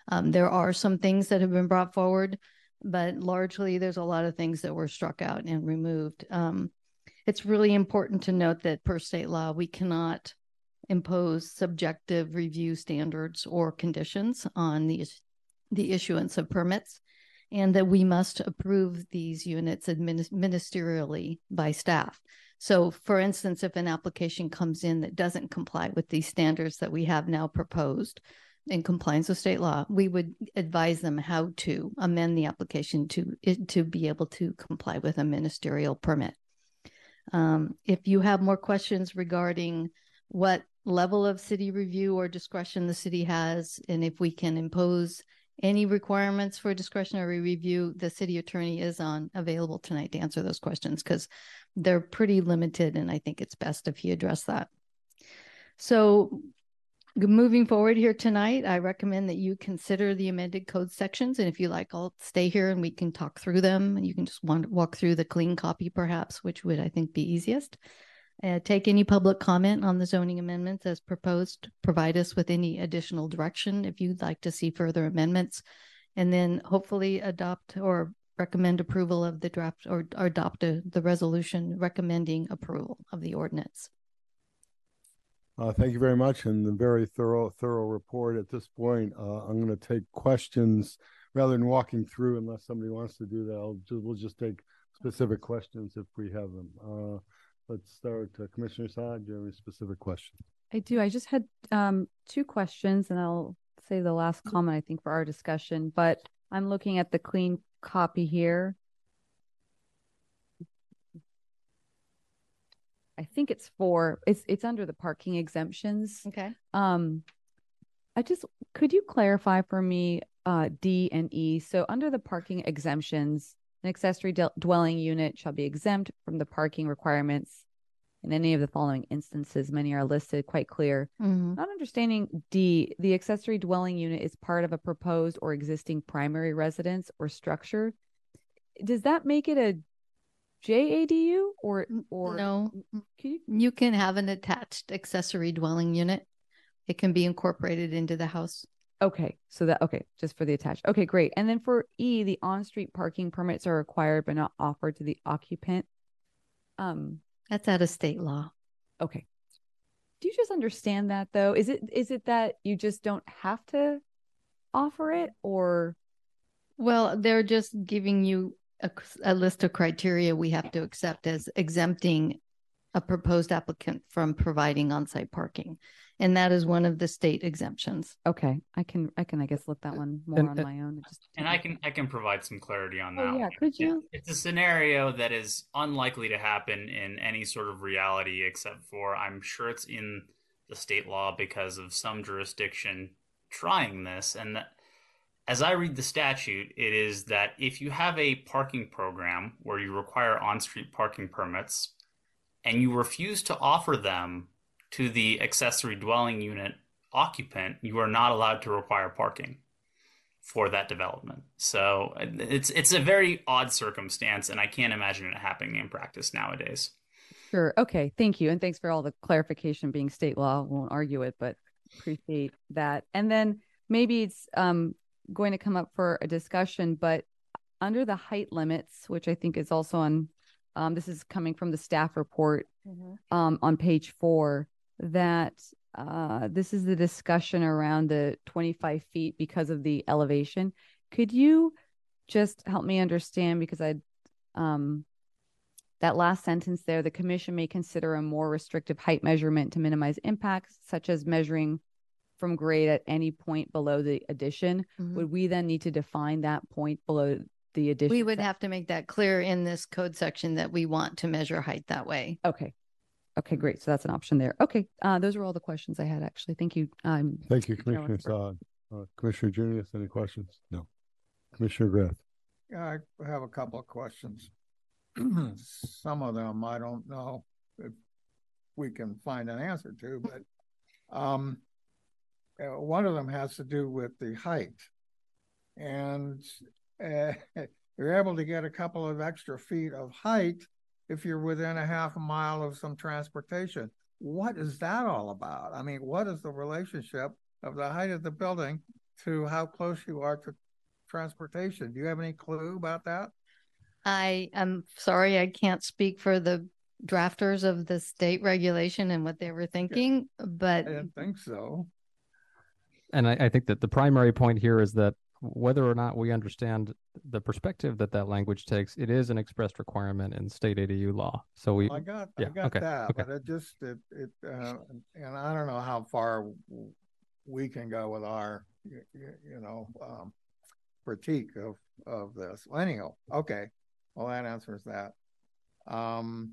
Um, there are some things that have been brought forward, but largely there's a lot of things that were struck out and removed. Um, it's really important to note that per state law, we cannot impose subjective review standards or conditions on the, the issuance of permits and that we must approve these units ministerially by staff. So, for instance, if an application comes in that doesn't comply with these standards that we have now proposed in compliance with state law, we would advise them how to amend the application to to be able to comply with a ministerial permit. Um, if you have more questions regarding what level of city review or discretion the city has, and if we can impose any requirements for discretionary review, the city attorney is on available tonight to answer those questions because they're pretty limited, and I think it's best if he address that. So, moving forward here tonight, I recommend that you consider the amended code sections, and if you like, I'll stay here and we can talk through them. And You can just walk through the clean copy, perhaps, which would I think be easiest. Uh, take any public comment on the zoning amendments as proposed. Provide us with any additional direction if you'd like to see further amendments, and then hopefully adopt or recommend approval of the draft or, or adopt a, the resolution recommending approval of the ordinance. Uh, thank you very much, and the very thorough thorough report. At this point, uh, I'm going to take questions rather than walking through. Unless somebody wants to do that, I'll just, we'll just take specific questions if we have them. Uh, Let's start. Uh, Commissioner Saad, do you have any specific question? I do. I just had um, two questions, and I'll say the last comment, I think, for our discussion. But I'm looking at the clean copy here. I think it's for it's it's under the parking exemptions. Okay. Um, I just could you clarify for me uh, D and E? So under the parking exemptions, an accessory de- dwelling unit shall be exempt from the parking requirements in any of the following instances. Many are listed quite clear. Mm-hmm. Not understanding D, the accessory dwelling unit is part of a proposed or existing primary residence or structure. Does that make it a JADU or or no? Can you... you can have an attached accessory dwelling unit. It can be incorporated into the house. Okay, so that okay, just for the attached. Okay, great. And then for E, the on-street parking permits are required but not offered to the occupant. Um, that's out of state law. Okay. Do you just understand that though? Is it is it that you just don't have to offer it or well, they're just giving you a, a list of criteria we have to accept as exempting a proposed applicant from providing on-site parking and that is one of the state exemptions. Okay, I can I can I guess look that one more and, on my own. Just and I can I can provide some clarity on oh, that. Oh, yeah, could you? It's a scenario that is unlikely to happen in any sort of reality, except for I'm sure it's in the state law because of some jurisdiction trying this, and that. As I read the statute, it is that if you have a parking program where you require on street parking permits and you refuse to offer them to the accessory dwelling unit occupant, you are not allowed to require parking for that development. So it's it's a very odd circumstance, and I can't imagine it happening in practice nowadays. Sure. Okay. Thank you, and thanks for all the clarification. Being state law, won't argue it, but appreciate that. And then maybe it's um, going to come up for a discussion, but under the height limits, which I think is also on, um, this is coming from the staff report um, on page four, that uh, this is the discussion around the 25 feet because of the elevation. Could you just help me understand because I, um, that last sentence there, the commission may consider a more restrictive height measurement to minimize impacts, such as measuring from grade at any point below the addition. Mhm. Would we then need to define that point below the addition? We would have to make that clear in this code section that we want to measure height that way. Okay. Okay, great. So that's an option there. Okay, uh, those are all the questions I had, actually. Thank you. Um, Thank you, Commissioner Luxembourg. Saad. Uh, Commissioner Junius, any questions? No. Commissioner Graff. Yeah, I have a couple of questions. Some of them I don't know if we can find an answer to, but um, uh, one of them has to do with the height. And uh, you're able to get a couple of extra feet of height if you're within a half a mile of some transportation. What is that all about? I mean, what is the relationship of the height of the building to how close you are to transportation? Do you have any clue about that? I am sorry, I can't speak for the drafters of the state regulation and what they were thinking, but I didn't think so. And I, I think that the primary point here is that whether or not we understand the perspective that that language takes, it is an expressed requirement in state ADU law. So we, I got, yeah, I got okay, that, okay. but it just, it, it, uh, and I don't know how far we can go with our, you, you know, um, critique of, of this. Well, Anyhow, okay, well, that answers that. Um,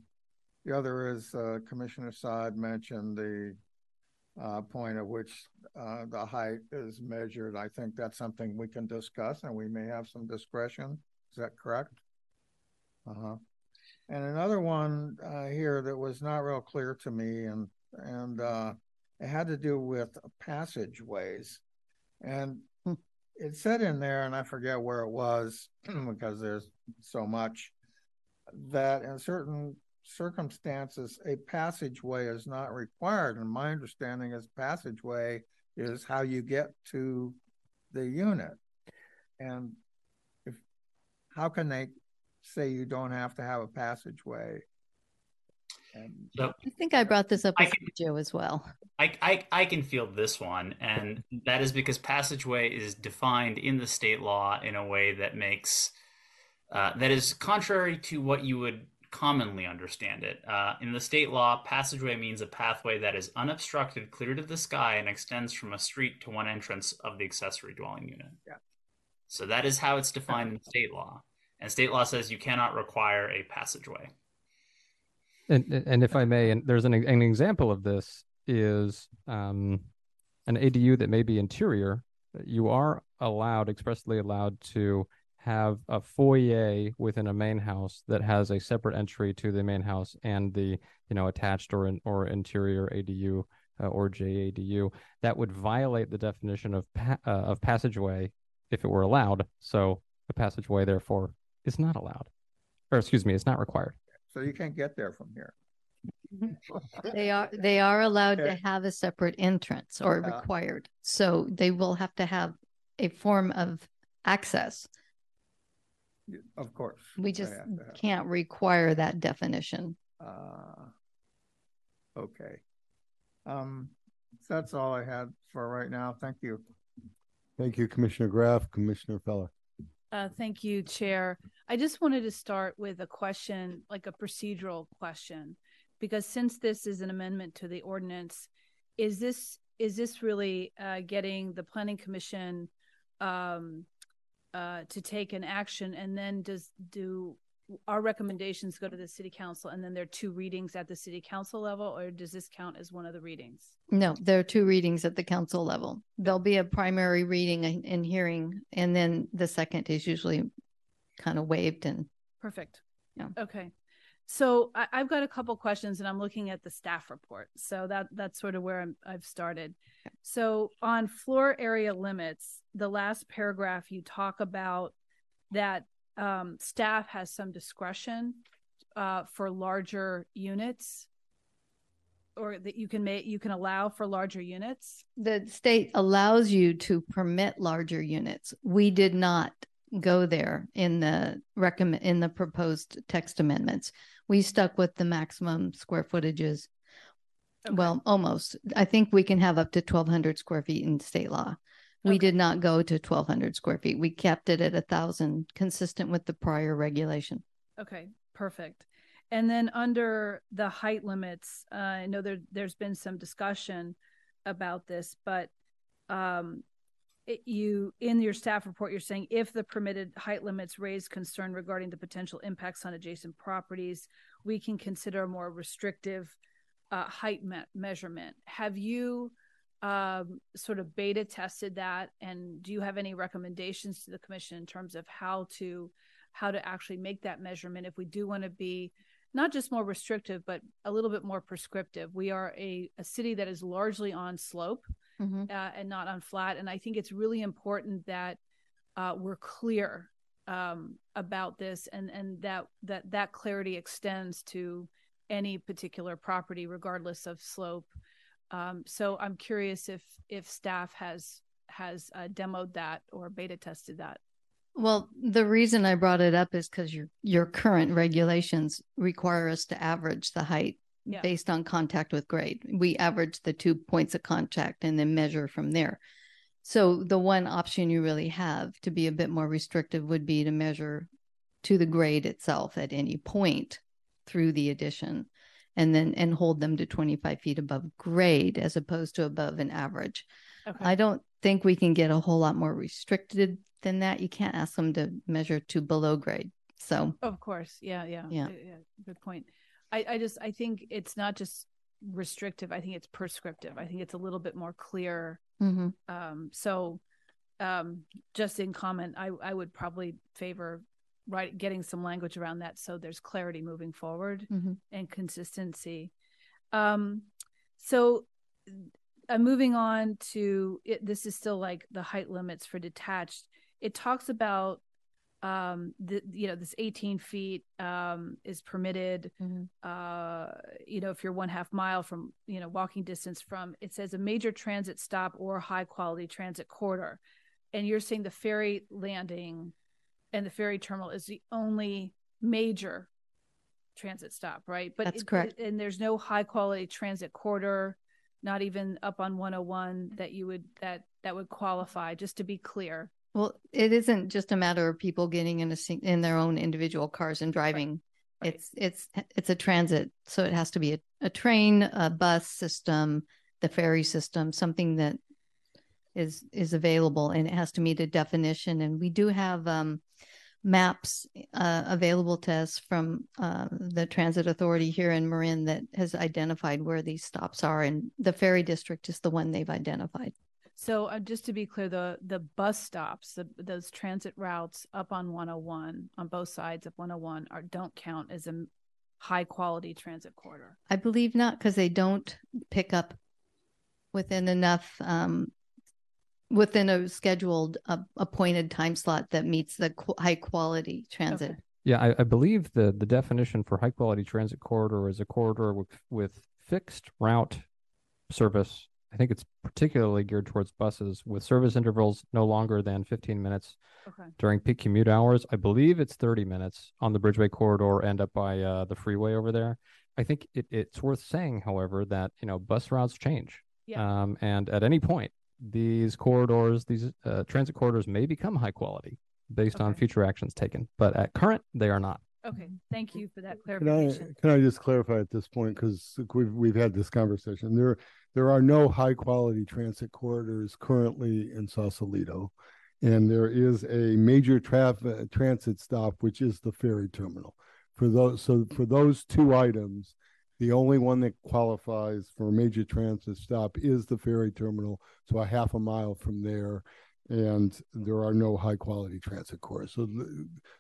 the other is, uh, Commissioner Saad mentioned the, uh, point at which, uh, the height is measured. I think that's something we can discuss and we may have some discretion. Is that correct? Uh-huh. And another one uh, here that was not real clear to me, and and uh, it had to do with passageways, and it said in there, and I forget where it was because there's so much that in certain circumstances a passageway is not required. And my understanding is passageway is how you get to the unit, and if how can they say you don't have to have a passageway? And So I think I brought this up with Joe as well. I, I, I can field this one, and that is because passageway is defined in the state law in a way that makes uh, that is contrary to what you would commonly understand it. Uh, in the state law, passageway means a pathway that is unobstructed, clear to the sky, and extends from a street to one entrance of the accessory dwelling unit. Yeah. So that is how it's defined in state law, and state law says you cannot require a passageway. And and if I may, and there's an an example of this is um, an ADU that may be interior. You are allowed, expressly allowed to have a foyer within a main house that has a separate entry to the main house and the you know attached or in, or interior ADU uh, or JADU. That would violate the definition of pa- uh, of passageway if it were allowed. So a passageway, therefore, is not allowed, or excuse me, it's not required. so you can't get there from here. They are they are allowed to have a separate entrance or required. So they will have to have a form of access. Of course. We just have to have- can't require that definition. Uh, okay. Um, that's all I had for right now. Thank you. Thank you, Commissioner Graff, Commissioner Feller. Uh, thank you, Chair. I just wanted to start with a question, like a procedural question, because since this is an amendment to the ordinance, is this is this really uh, getting the Planning Commission um, uh, to take an action, and then does do our recommendations go to the City Council, and then there are two readings at the City Council level, or does this count as one of the readings? No, there are two readings at the council level. There'll be a primary reading and, and hearing, and then the second is usually kind of waived and Perfect. Yeah. Okay. So I, I've got a couple questions and I'm looking at the staff report. So that that's sort of where I'm, I've started. So on floor area limits, the last paragraph you talk about that um, staff has some discretion uh, for larger units or that you can make you can allow for larger units. the state allows you to permit larger units. We did not go there in the recommend in the proposed text amendments. We stuck with the maximum square footages. Well, almost. I think we can have up to 1,200 square feet in state law. We did not go to 1,200 square feet. We kept it at a thousand, consistent with the prior regulation. Okay, perfect. And then under the height limits, uh, I know there there's been some discussion about this, but um, it, you in your staff report you're saying if the permitted height limits raise concern regarding the potential impacts on adjacent properties, we can consider a more restrictive uh, height me- measurement. Have you um, sort of beta tested that, and do you have any recommendations to the commission in terms of how to how to actually make that measurement if we do want to be not just more restrictive, but a little bit more prescriptive. We are a, a city that is largely on slope Mhm. uh, and not on flat. And I think it's really important that uh, we're clear um, about this and, and that, that that clarity extends to any particular property, regardless of slope. Um, so I'm curious if if staff has has uh, demoed that or beta tested that. Well, the reason I brought it up is because your your current regulations require us to average the height Yeah. based on contact with grade. We average the two points of contact and then measure from there. So the one option you really have to be a bit more restrictive would be to measure to the grade itself at any point through the addition and then and hold them to 25 feet above grade as opposed to above an average. Okay. I don't think we can get a whole lot more restricted than that. You can't ask them to measure to below grade. So Of course. Yeah, yeah. Yeah. yeah. Good point. I, I just I think it's not just restrictive. I think it's prescriptive. I think it's a little bit more clear. Mhm. Um, so um, just in comment, I, I would probably favor right getting some language around that so there's clarity moving forward Mhm. and consistency. Um, so I'm moving on to it, this is still like the height limits for detached. It talks about um the you know this 18 feet um is permitted uh you know if you're one half mile from you know walking distance from it says a major transit stop or high quality transit corridor. And you're saying the ferry landing and the ferry terminal is the only major transit stop right? But That's it- correct. and there's no high quality transit corridor not even up on 101 that you would that that would qualify just to be clear Well, it isn't just a matter of people getting in a in their own individual cars and driving. It's it's it's a transit, so it has to be a, a train, a bus system, the ferry system, something that is is available, and it has to meet a definition. And we do have um, maps uh, available to us from uh, the transit authority here in Marin that has identified where these stops are, and the ferry district is the one they've identified. So uh, just to be clear, the the bus stops, the, those transit routes up on 101 on both sides of 101 are don't count as a high quality transit corridor. I believe not because they don't pick up within enough um, within a scheduled uh, appointed time slot that meets the qu- high quality transit. Yeah, I, I believe the the definition for high quality transit corridor is a corridor with with fixed route service. I think it's particularly geared towards buses with service intervals no longer than 15 minutes Okay. during peak commute hours. I believe it's 30 minutes on the Bridgeway corridor and up by uh, the freeway over there. I think it, it's worth saying, however, that you know bus routes change, Yeah. um, and at any point these corridors, these uh, transit corridors, may become high quality based on future actions taken. But at current, they are not. Okay, thank you for that Can I, clarification. can I just clarify at this point, because we've, we've had this conversation, there, there are no high quality transit corridors currently in Sausalito. And there is a major traffic, transit stop, which is the ferry terminal. For those, so for those two items, the only one that qualifies for a major transit stop is the ferry terminal. So a half a mile from there. And there are no high quality transit corridors. So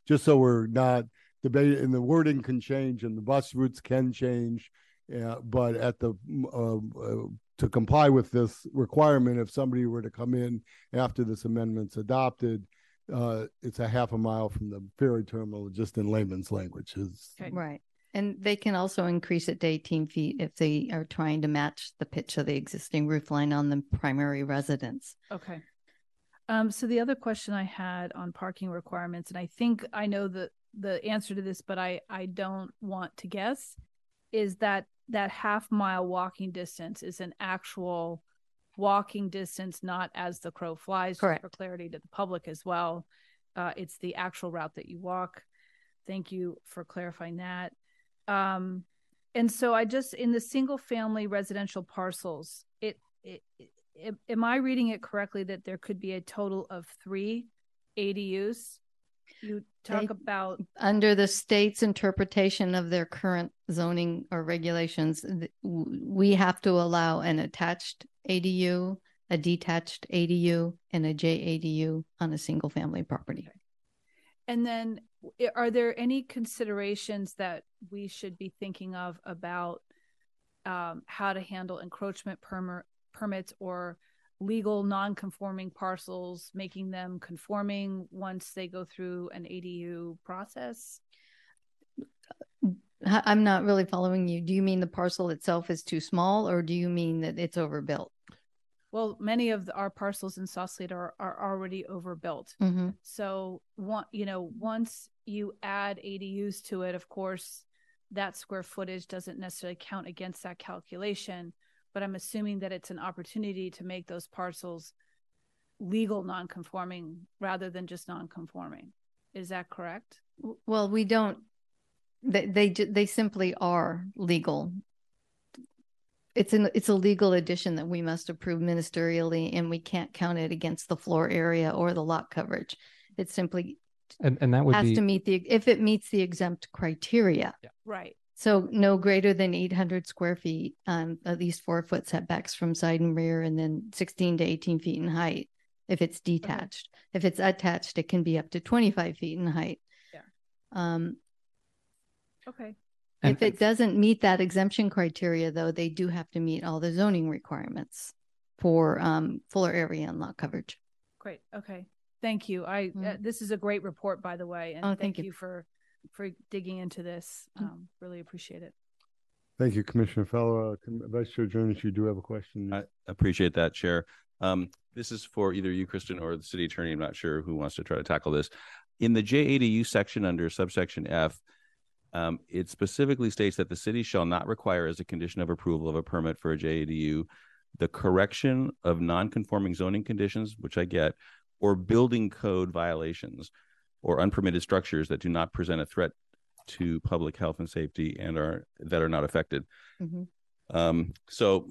just so we're not debate and the wording can change and the bus routes can change. Uh, but at the uh, uh, to comply with this requirement, if somebody were to come in after this amendment's adopted, uh, it's a half a mile from the ferry terminal, just in layman's language. Is Right. And they can also increase it to 18 feet if they are trying to match the pitch of the existing roof line on the primary residence. Okay. Um, so the other question I had on parking requirements, and I think I know the the answer to this, but I I don't want to guess, is that that half mile walking distance is an actual walking distance, not as the crow flies. Correct. For clarity to the public as well, uh, it's the actual route that you walk. Thank you for clarifying that. Um, and so I just in the single family residential parcels, it, it, it am I reading it correctly that there could be a total of three ADUs? You talk They- about Under the state's interpretation of their current zoning or regulations, we have to allow an attached ADU, a detached ADU, and a JADU on a single family property. And then, are there any considerations that we should be thinking of about um, how to handle encroachment permit permits or legal non-conforming parcels, making them conforming once they go through an ADU process? I'm not really following you. Do you mean the parcel itself is too small or do you mean that it's overbuilt? Well, many of the, our parcels in Sausalito are, are already overbuilt. Mhm. So one, you know, once you add ADUs to it, of course, that square footage doesn't necessarily count against that calculation. But I'm assuming that it's an opportunity to make those parcels legal non-conforming rather than just non-conforming. Is that correct? Well, we don't, they, they, ju- they simply are legal. It's an, it's a legal addition that we must approve ministerially and we can't count it against the floor area or the lot coverage. It simply And, and that would has be, to meet the, if it meets the exempt criteria. Right. So no greater than eight hundred square feet, um, at least four foot setbacks from side and rear, and then sixteen to eighteen feet in height. If it's detached, if it's attached, it can be up to twenty-five feet in height. Yeah. Um, Okay. if it doesn't meet that exemption criteria, though, they do have to meet all the zoning requirements for, um, floor area and lot coverage. Great. Okay. Thank you. I, uh, this is a great report, by the way. And Oh, thank thank you you. for, for digging into this. Um, really appreciate it. Thank you, Commissioner Feller. Uh, Vice Chair Junius, you do have a question. I appreciate that, Chair. Um, this is for either you, Kristen, or the city attorney. I'm not sure who wants to try to tackle this. In the JADU section under subsection F, um, it specifically states that the city shall not require as a condition of approval of a permit for a JADU the correction of non-conforming zoning conditions, which I get, or building code violations or unpermitted structures that do not present a threat to public health and safety and are that are not affected. Mhm. Um, so,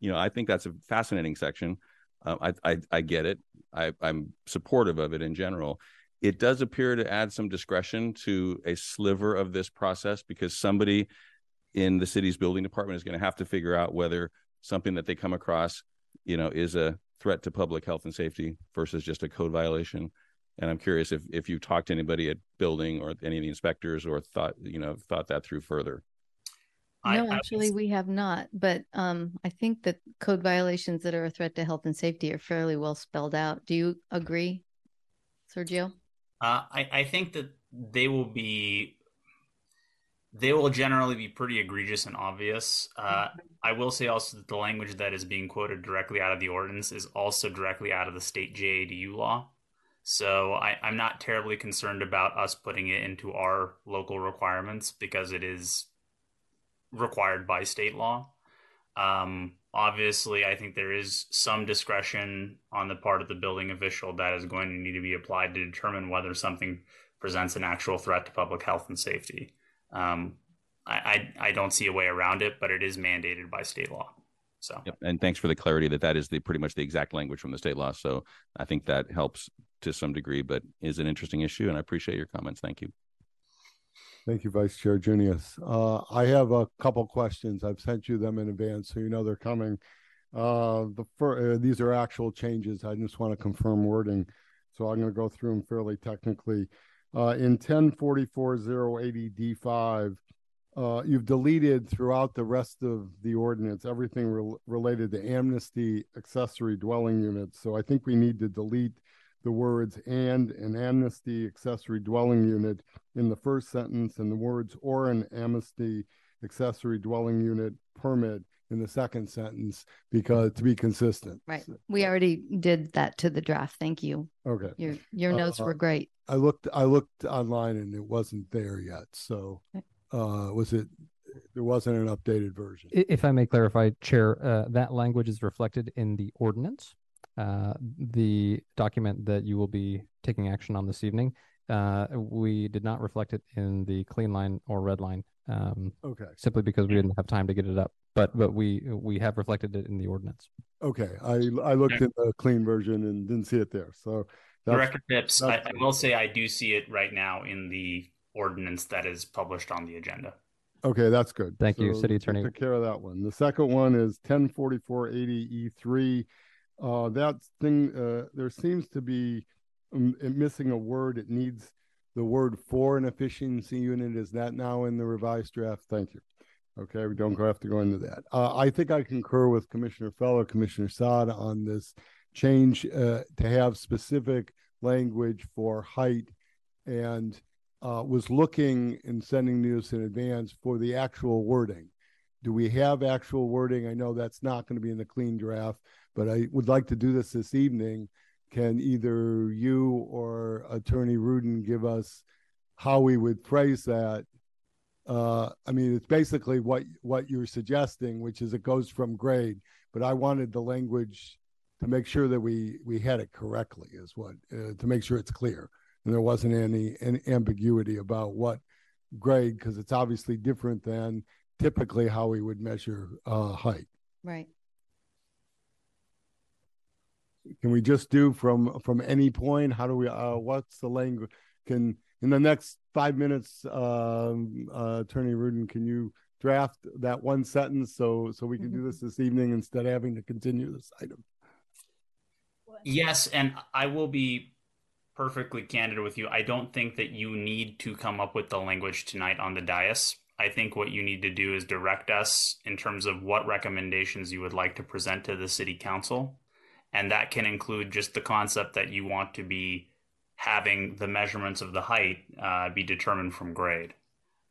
you know, I think that's a fascinating section. Um, I, I I get it. I, I'm supportive of it in general. It does appear to add some discretion to a sliver of this process because somebody in the city's building department is going to have to figure out whether something that they come across, you know, is a threat to public health and safety versus just a code violation. And I'm curious if if you've talked to anybody at building or any of the inspectors or thought, you know, thought that through further. No, actually, we have not, but, um, I think that code violations that are a threat to health and safety are fairly well spelled out. Do you agree, Sergio? Uh, I, I think that they will be they will generally be pretty egregious and obvious. Uh, I will say also that the language that is being quoted directly out of the ordinance is also directly out of the state JADU law. So I, I'm not terribly concerned about us putting it into our local requirements because it is required by state law. Um, obviously, I think there is some discretion on the part of the building official that is going to need to be applied to determine whether something presents an actual threat to public health and safety. Um, I, I, I don't see a way around it, but it is mandated by state law. So Yep. And thanks for the clarity that that is the pretty much the exact language from the state law. So I think that helps to some degree, but is an interesting issue. And I appreciate your comments. Thank you. Thank you, Vice Chair Junius. Uh, I have a couple questions. I've sent you them in advance, so you know they're coming. Uh, the fir- uh, these are actual changes. I just want to confirm wording, so I'm going to go through them fairly technically. Uh, in 1044-080-D5, uh, you've deleted throughout the rest of the ordinance everything rel related to amnesty accessory dwelling units. So I think we need to delete the words and an amnesty accessory dwelling unit in the first sentence and the words or an amnesty accessory dwelling unit permit in the second sentence because to be consistent. Right. We already did that to the draft. Thank you. Okay. Your your notes Uh, were great. I looked I looked online and it wasn't there yet. So uh was it there wasn't an updated version. If I may clarify, Chair, uh, that language is reflected in the ordinance. Uh, the document that you will be taking action on this evening, uh, we did not reflect it in the clean line or red line. Um, Okay. Simply because we didn't have time to get it up, but but we we have reflected it in the ordinance. Okay. I I looked Okay. in the clean version and didn't see it there. So that's, Director Phipps, I, I will say I do see it right now in the ordinance that is published on the agenda. Okay, that's good. Thank you, City Attorney. Took care of that one. The second one is ten forty-four eighty E three. Uh, that thing, uh, there seems to be um, missing a word. It needs the word for an efficiency unit. Is that now in the revised draft? Thank you. Okay, we don't have to go into that. Uh, I think I concur with Commissioner Feller, Commissioner Saad on this change uh, to have specific language for height and uh, was looking and sending news in advance for the actual wording. Do we have actual wording? I know that's not going to be in the clean draft, but I would like to do this this evening. Can either you or Attorney Rudin give us how we would phrase that? Uh, I mean, it's basically what what you're suggesting, which is it goes from grade, but I wanted the language to make sure that we we had it correctly, is what uh, to make sure it's clear and there wasn't any, any ambiguity about what grade because it's obviously different than typically how we would measure uh, height. Right. Can we just do from from any point? How do we? Uh, what's the language? Can in the next five minutes, um, uh, Attorney Rudin, can you draft that one sentence so so we can do this this evening instead of having to continue this item? Yes, and I will be perfectly candid with you. I don't think that you need to come up with the language tonight on the dais. I think what you need to do is direct us in terms of what recommendations you would like to present to the city council. And that can include just the concept that you want to be having the measurements of the height uh, be determined from grade.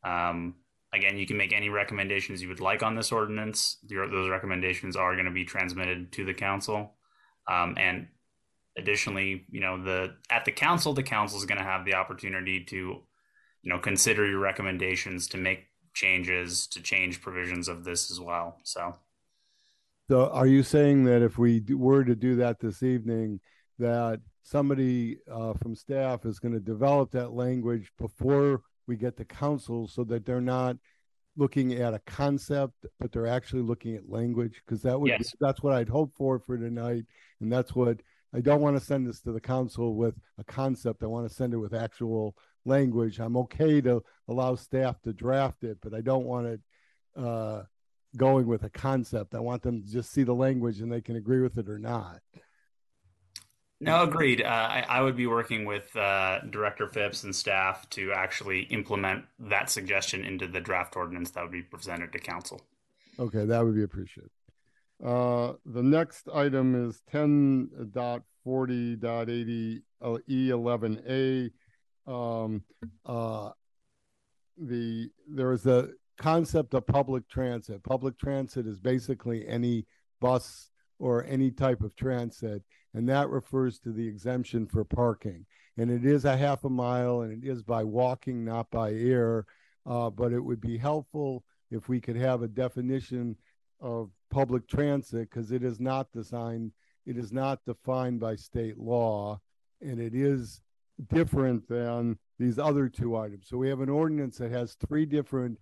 Um, again, you can make any recommendations you would like on this ordinance. Your, those recommendations are going to be transmitted to the council. Um, and additionally, you know, the at the council, the council is going to have the opportunity to, you know, consider your recommendations to make changes to change provisions of this as well. So So, are you saying that if we were to do that this evening, that somebody uh, from staff is going to develop that language before we get to council, so that they're not looking at a concept, but they're actually looking at language? Because that would be, Yes. that's what I'd hope for for tonight, and that's what I don't want to send this to the council with a concept. I want to send it with actual language. I'm okay to allow staff to draft it, but I don't want it uh, going with a concept. I want them to just see the language and they can agree with it or not. No, agreed. Uh, I, I would be working with uh, Director Phipps and staff to actually implement that suggestion into the draft ordinance that would be presented to council. Okay, that would be appreciated. Uh, the next item is ten dot forty dot eighty uh, eleven A. Um, uh, the there is a concept of public transit. Public transit is basically any bus or any type of transit, and that refers to the exemption for parking. And it is a half a mile, and it is by walking, not by air. Uh, but it would be helpful if we could have a definition of public transit because it is not designed, it is not defined by state law, and it is different than these other two items. So we have an ordinance that has three different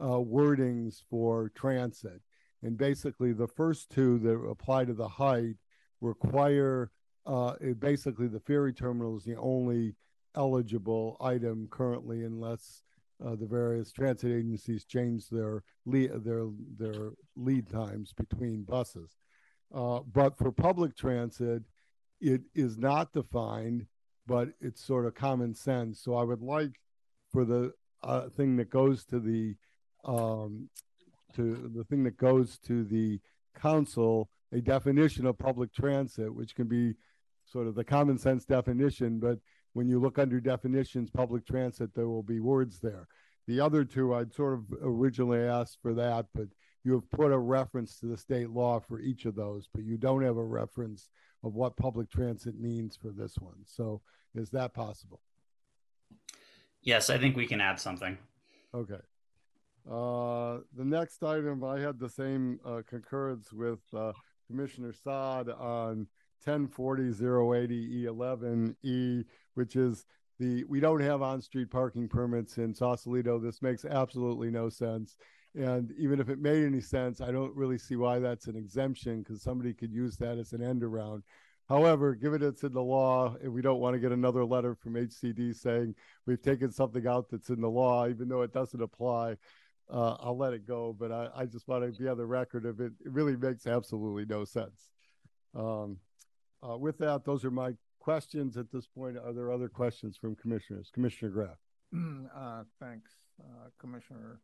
uh, wordings for transit. And basically, the first two that apply to the height require uh, it basically the ferry terminal is the only eligible item currently, unless uh, the various transit agencies change their lead their their lead times between buses. Uh, but for public transit, it is not defined, but it's sort of common sense. So I would like for the uh, thing that goes to the um, to the thing that goes to the council a definition of public transit, which can be sort of the common sense definition, but when you look under definitions, public transit, there will be words there. The other two, I'd sort of originally asked for that, but you have put a reference to the state law for each of those, but you don't have a reference of what public transit means for this one. So is that possible? Yes, I think we can add something. Okay. Uh, the next item, I had the same uh, concurrence with uh, Commissioner Saad on 1040-080-E11E, which is the, we don't have on-street parking permits in Sausalito. This makes absolutely no sense. And even if it made any sense, I don't really see why that's an exemption because somebody could use that as an end around. However, given it's in the law, and we don't want to get another letter from HCD saying we've taken something out that's in the law, even though it doesn't apply, uh, I'll let it go. But I, I just want to be on the record of it. It really makes absolutely no sense. Um, uh, with that, those are my questions at this point. Are there other questions from commissioners? Commissioner Graff. Uh, thanks, uh, Commissioner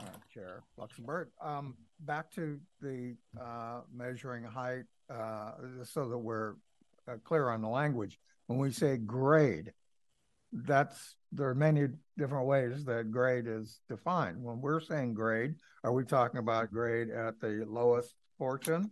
uh, Chair Luxembourg. Um, back to the uh, measuring height, uh, so that we're uh, clear on the language. When we say grade, that's there are many different ways that grade is defined. When we're saying grade, are we talking about grade at the lowest portion?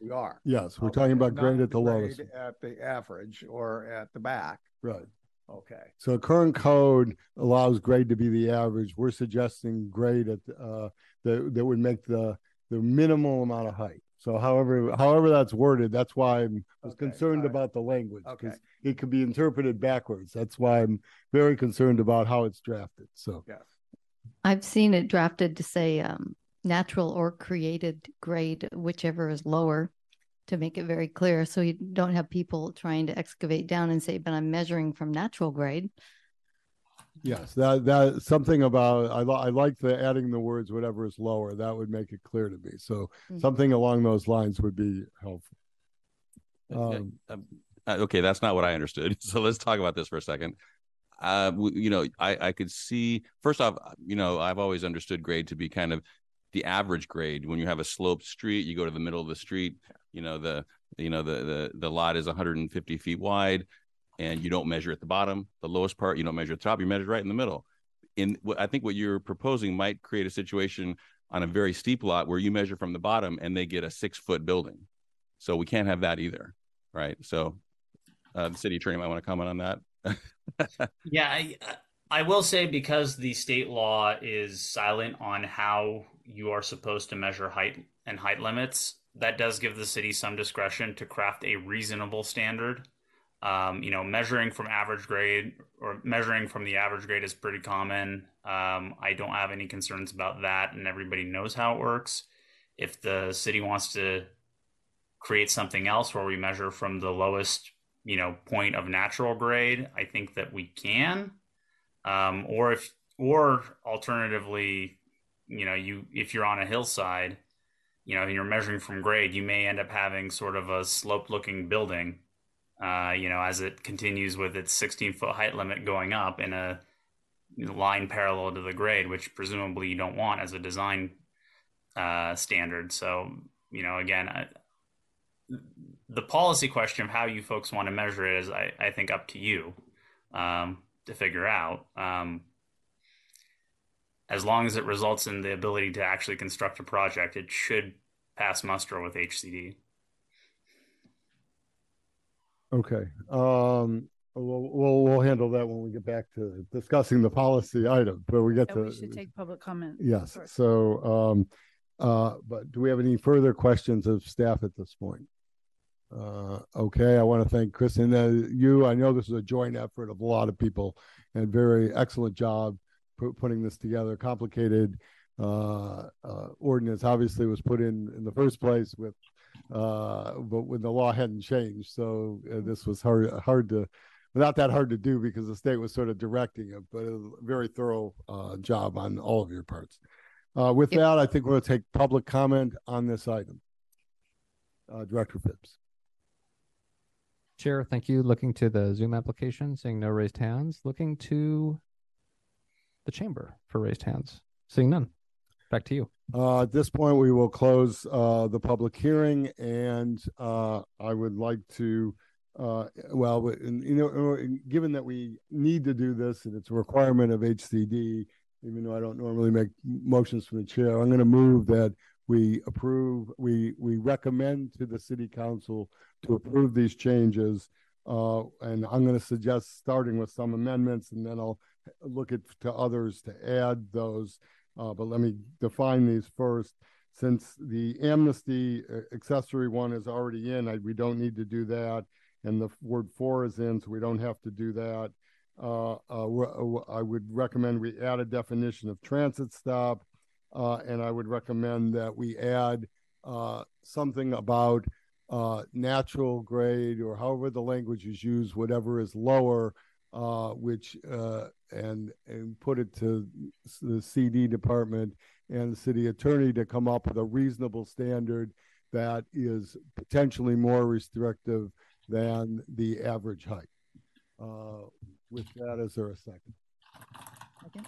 We are. Yes, we're Okay, talking about not grade at the grade lowest. At the average or at the back. Right. Okay. So current code allows grade to be the average. We're suggesting grade at uh, that that would make the the minimal amount of height. So however however that's worded, that's why I'm was concerned about the language because it could be interpreted backwards. That's why I'm very concerned about how it's drafted. So yes. I've seen it drafted to say um, natural or created grade, whichever is lower, to make it very clear. So you don't have people trying to excavate down and say, but I'm measuring from natural grade. Yes, that that something about I li- I like the adding the words whatever is lower. That would make it clear to me. So Mhm. something along those lines would be helpful. Um, Um, uh, okay, that's not what I understood. So let's talk about this for a second. Uh, you know, I, I could see first off, you know, I've always understood grade to be kind of the average grade. When you have a sloped street, you go to the middle of the street. You know, the you know the the the lot is 150 feet wide, and you don't measure at the bottom, the lowest part. You don't measure at the top. You measure right in the middle. In what I think what you're proposing might create a situation on a very steep lot where you measure from the bottom and they get a six foot building. So we can't have that either, right? So uh, the city attorney might want to comment on that. Yeah, I, I will say because the state law is silent on how you are supposed to measure height and height limits, that does give the city some discretion to craft a reasonable standard. Um, you know, measuring from average grade or measuring from the average grade is pretty common. Um, I don't have any concerns about that, and everybody knows how it works. If the city wants to create something else where we measure from the lowest, you know, point of natural grade, I think that we can. Um, or if, or alternatively, you know, you if you're on a hillside, you know, and you're measuring from grade, you may end up having sort of a slope-looking building. Uh, you know, as it continues with its 16 foot height limit going up in a line parallel to the grade, which presumably you don't want as a design uh, standard. So, you know, again, I, the policy question of how you folks want to measure it is, I, I think, up to you um, to figure out. Um, as long as it results in the ability to actually construct a project, it should pass muster with HCD. Okay. Um, we'll, we'll, we'll handle that when we get back to discussing the policy item, but we get Yeah, to. we should take public comment. Yes, first. so, um, uh, but do we have any further questions of staff at this point? Uh, okay, I want to thank Kristen, uh, you, I know this is a joint effort of a lot of people and very excellent job pu- putting this together, complicated, uh, uh, ordinance obviously was put in in the first place with, uh, but when the law hadn't changed, so uh, this was hard, hard to, not that hard to do because the state was sort of directing it, but a very thorough, uh, job on all of your parts. Uh, with that, I think we're going to take public comment on this item. Uh, Director Phipps. Chair, thank you. Looking to the Zoom application, seeing no raised hands. Looking to the chamber for raised hands. Seeing none. Back to you. Uh, at this point, we will close uh, the public hearing, and uh, I would like to, uh, well, you know, uh, given that we need to do this and it's a requirement of HCD, even though I don't normally make motions from the chair, I'm going to move that we approve, we, we recommend to the city council to approve these changes. Uh, and I'm going to suggest starting with some amendments and then I'll look at to others to add those. Uh, but let me define these first. Since the amnesty uh, accessory one is already in, I, we don't need to do that. And the word for is in, so we don't have to do that. Uh, uh, I would recommend we add a definition of transit stop. Uh, and I would recommend that we add uh, something about uh, natural grade or however the language is used, whatever is lower, uh, which uh, and and put it to the CD department and the city attorney to come up with a reasonable standard that is potentially more restrictive than the average height. Uh, with that, is there a second? Okay.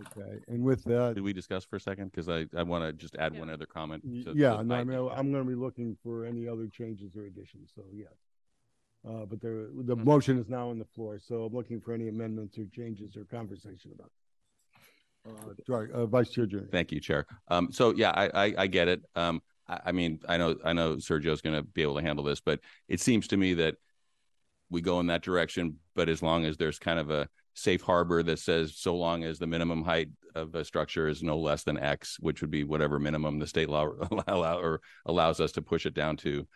Okay, and with that, Did we discuss for a second? Because I, I want to just add one other comment. to- yeah, to no, I mean, I'm going to be looking for any other changes or additions, so yes. Uh, but there, the Mm-hmm. motion is now on the floor, so I'm looking for any amendments or changes or conversation about. it. Uh, Dri- uh, Vice Chair Junius. Thank you, Chair. Um, so yeah, I, I, I get it. Um, I, I mean, I know, I know Sergio's going to be able to handle this, but it seems to me that we go in that direction, but as long as there's kind of a safe harbor that says so long as the minimum height of a structure is no less than X, which would be whatever minimum the state law allow or allows us to push it down to,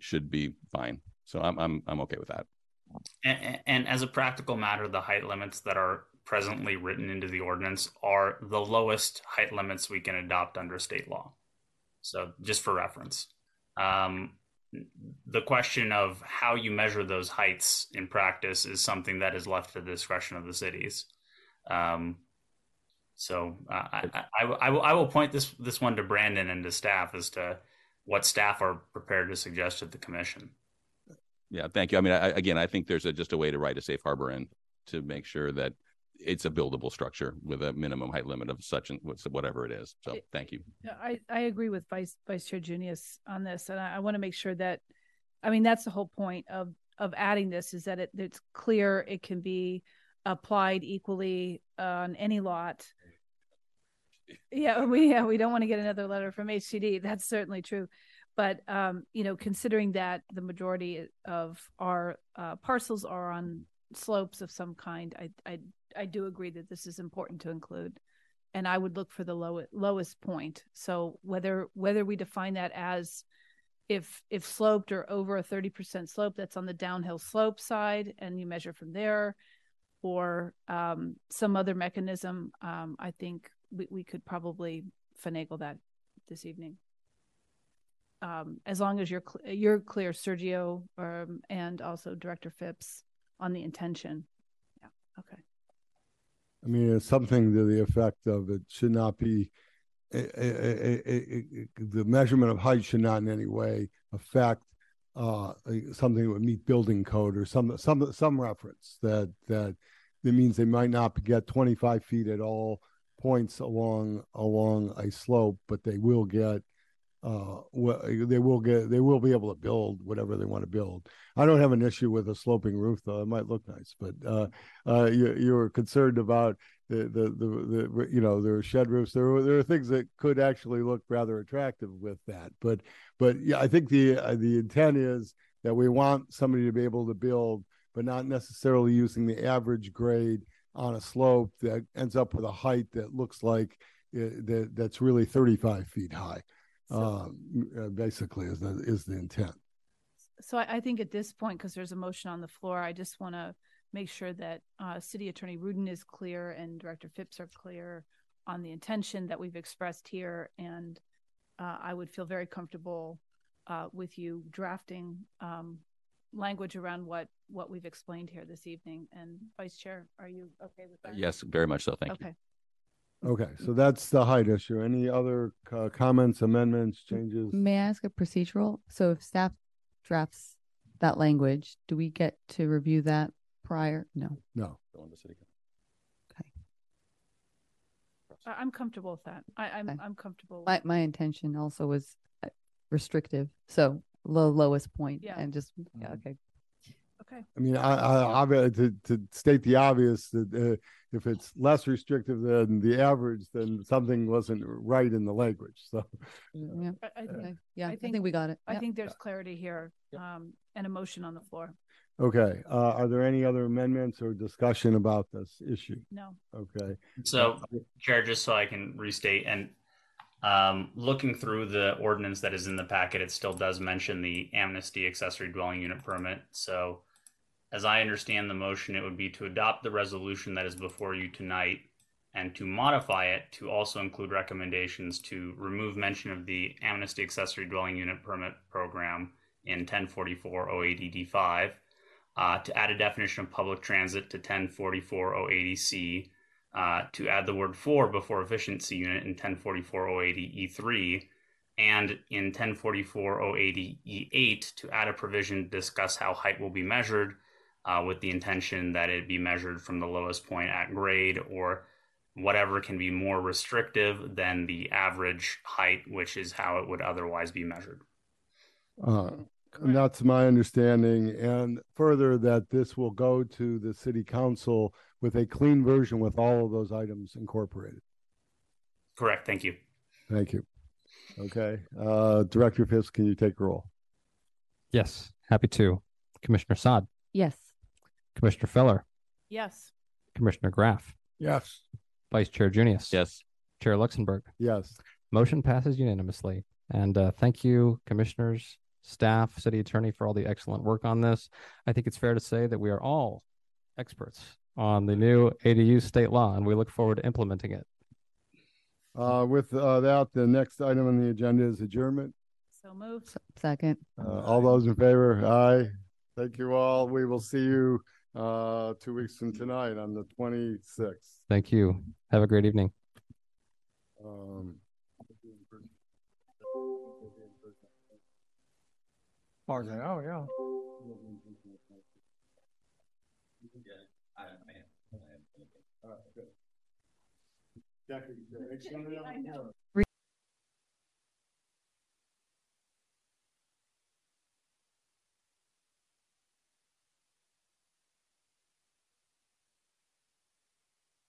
should be fine. So I'm, I'm, I'm okay with that. And, and as a practical matter, the height limits that are presently written into the ordinance are the lowest height limits we can adopt under state law. So just for reference, um, the question of how you measure those heights in practice is something that is left to the discretion of the cities. Um, so uh, I, I, I, will, I will point this this one to Brandon and to staff as to what staff are prepared to suggest to the commission. Yeah, thank you. I mean, I, again, I think there's a, just a way to write a safe harbor in to make sure that it's a buildable structure with a minimum height limit of such and whatever it is. So thank you. I, I agree with Vice Vice Chair Junius on this, and I, I want to make sure that, I mean, that's the whole point of of adding this is that it, it's clear it can be applied equally on any lot. Yeah, we yeah we don't want to get another letter from HCD. That's certainly true, but um, you know, considering that the majority of our uh, parcels are on slopes of some kind, I I I do agree that this is important to include and I would look for the lowest lowest point. So whether whether we define that as if if sloped or over a 30% slope that's on the downhill slope side and you measure from there or um, some other mechanism, um, I think we, we could probably finagle that this evening. Um, as long as you're cl- you're clear, Sergio, um, and also Director Phipps on the intention. Yeah. Okay. I mean, it's something to the effect of it should not be, the measurement of height should not in any way affect uh, something that would meet building code or some some some reference that that that means they might not get 25 feet at all points along along a slope, but they will get uh well they will get they will be able to build whatever they want to build. I don't have an issue with a sloping roof though. It might look nice but uh uh you, you were concerned about the, the the the you know there are shed roofs. There are, there are things that could actually look rather attractive with that but but yeah i think the uh, the intent is that we want somebody to be able to build but not necessarily using the average grade on a slope that ends up with a height that looks like uh, that that's really 35 feet high um, uh, basically is the is the intent. So I, I think at this point, because there's a motion on the floor, I just want to make sure that uh, City Attorney Rudin is clear and Director Phipps are clear on the intention that we've expressed here, and uh, I would feel very comfortable uh, with you drafting um, language around what what we've explained here this evening. And Vice Chair, are you okay with that? Yes, very much so. Thank okay. you. Okay, so that's the height issue. Any other uh, comments, amendments, changes? May I ask a procedural? So if staff drafts that language, do we get to review that prior? No. No. I- I'm comfortable with that. I, I'm Okay. I'm comfortable. My my intention also was uh, restrictive, so low lowest point Yeah. and just yeah, okay. Okay. I mean, I, I, I to, to state the obvious that uh, if it's less restrictive than the average, then something wasn't right in the language. So, Yeah. I, I think, Okay. Yeah, I I think we got it. I Yep. think there's clarity here, um, and a motion on the floor. okay. Uh, are there any other amendments or discussion about this issue? No. Okay. So, Chair, just so I can restate, and um, looking through the ordinance that is in the packet, it still does mention the amnesty accessory dwelling unit permit. So, as I understand the motion, it would be to adopt the resolution that is before you tonight and to modify it to also include recommendations to remove mention of the amnesty accessory dwelling unit permit program in 1044 080D5, uh, to add a definition of public transit to 1044 080C, uh, to add the word for before efficiency unit in 1044 080E3, and in 1044 080E8 to add a provision to discuss how height will be measured uh, with the intention that it be measured from the lowest point at grade or whatever can be more restrictive than the average height, which is how it would otherwise be measured. Uh, and that's my understanding. And further, that this will go to the city council with a clean version with all of those items incorporated. Correct. Thank you. Thank you. Okay. Uh, Director Phipps, can you take roll? Yes, happy to. Commissioner Saad, Yes. Commissioner Feller, Yes. Commissioner Graff, Yes. Vice Chair Junius. Yes. Chair Luxembourg. Yes. Motion passes unanimously. And uh, thank you, commissioners, staff, city attorney, for all the excellent work on this. I think it's fair to say that we are all experts on the new ADU state law, and we look forward to implementing it. Uh, with uh, that, the next item on the agenda is adjournment. So moved. Second. Uh, all those in favor? Aye. Thank you all. We will see you uh, two weeks from tonight on the 26th. Thank you. Have a great evening. Um, Martin, oh, yeah. Jackie,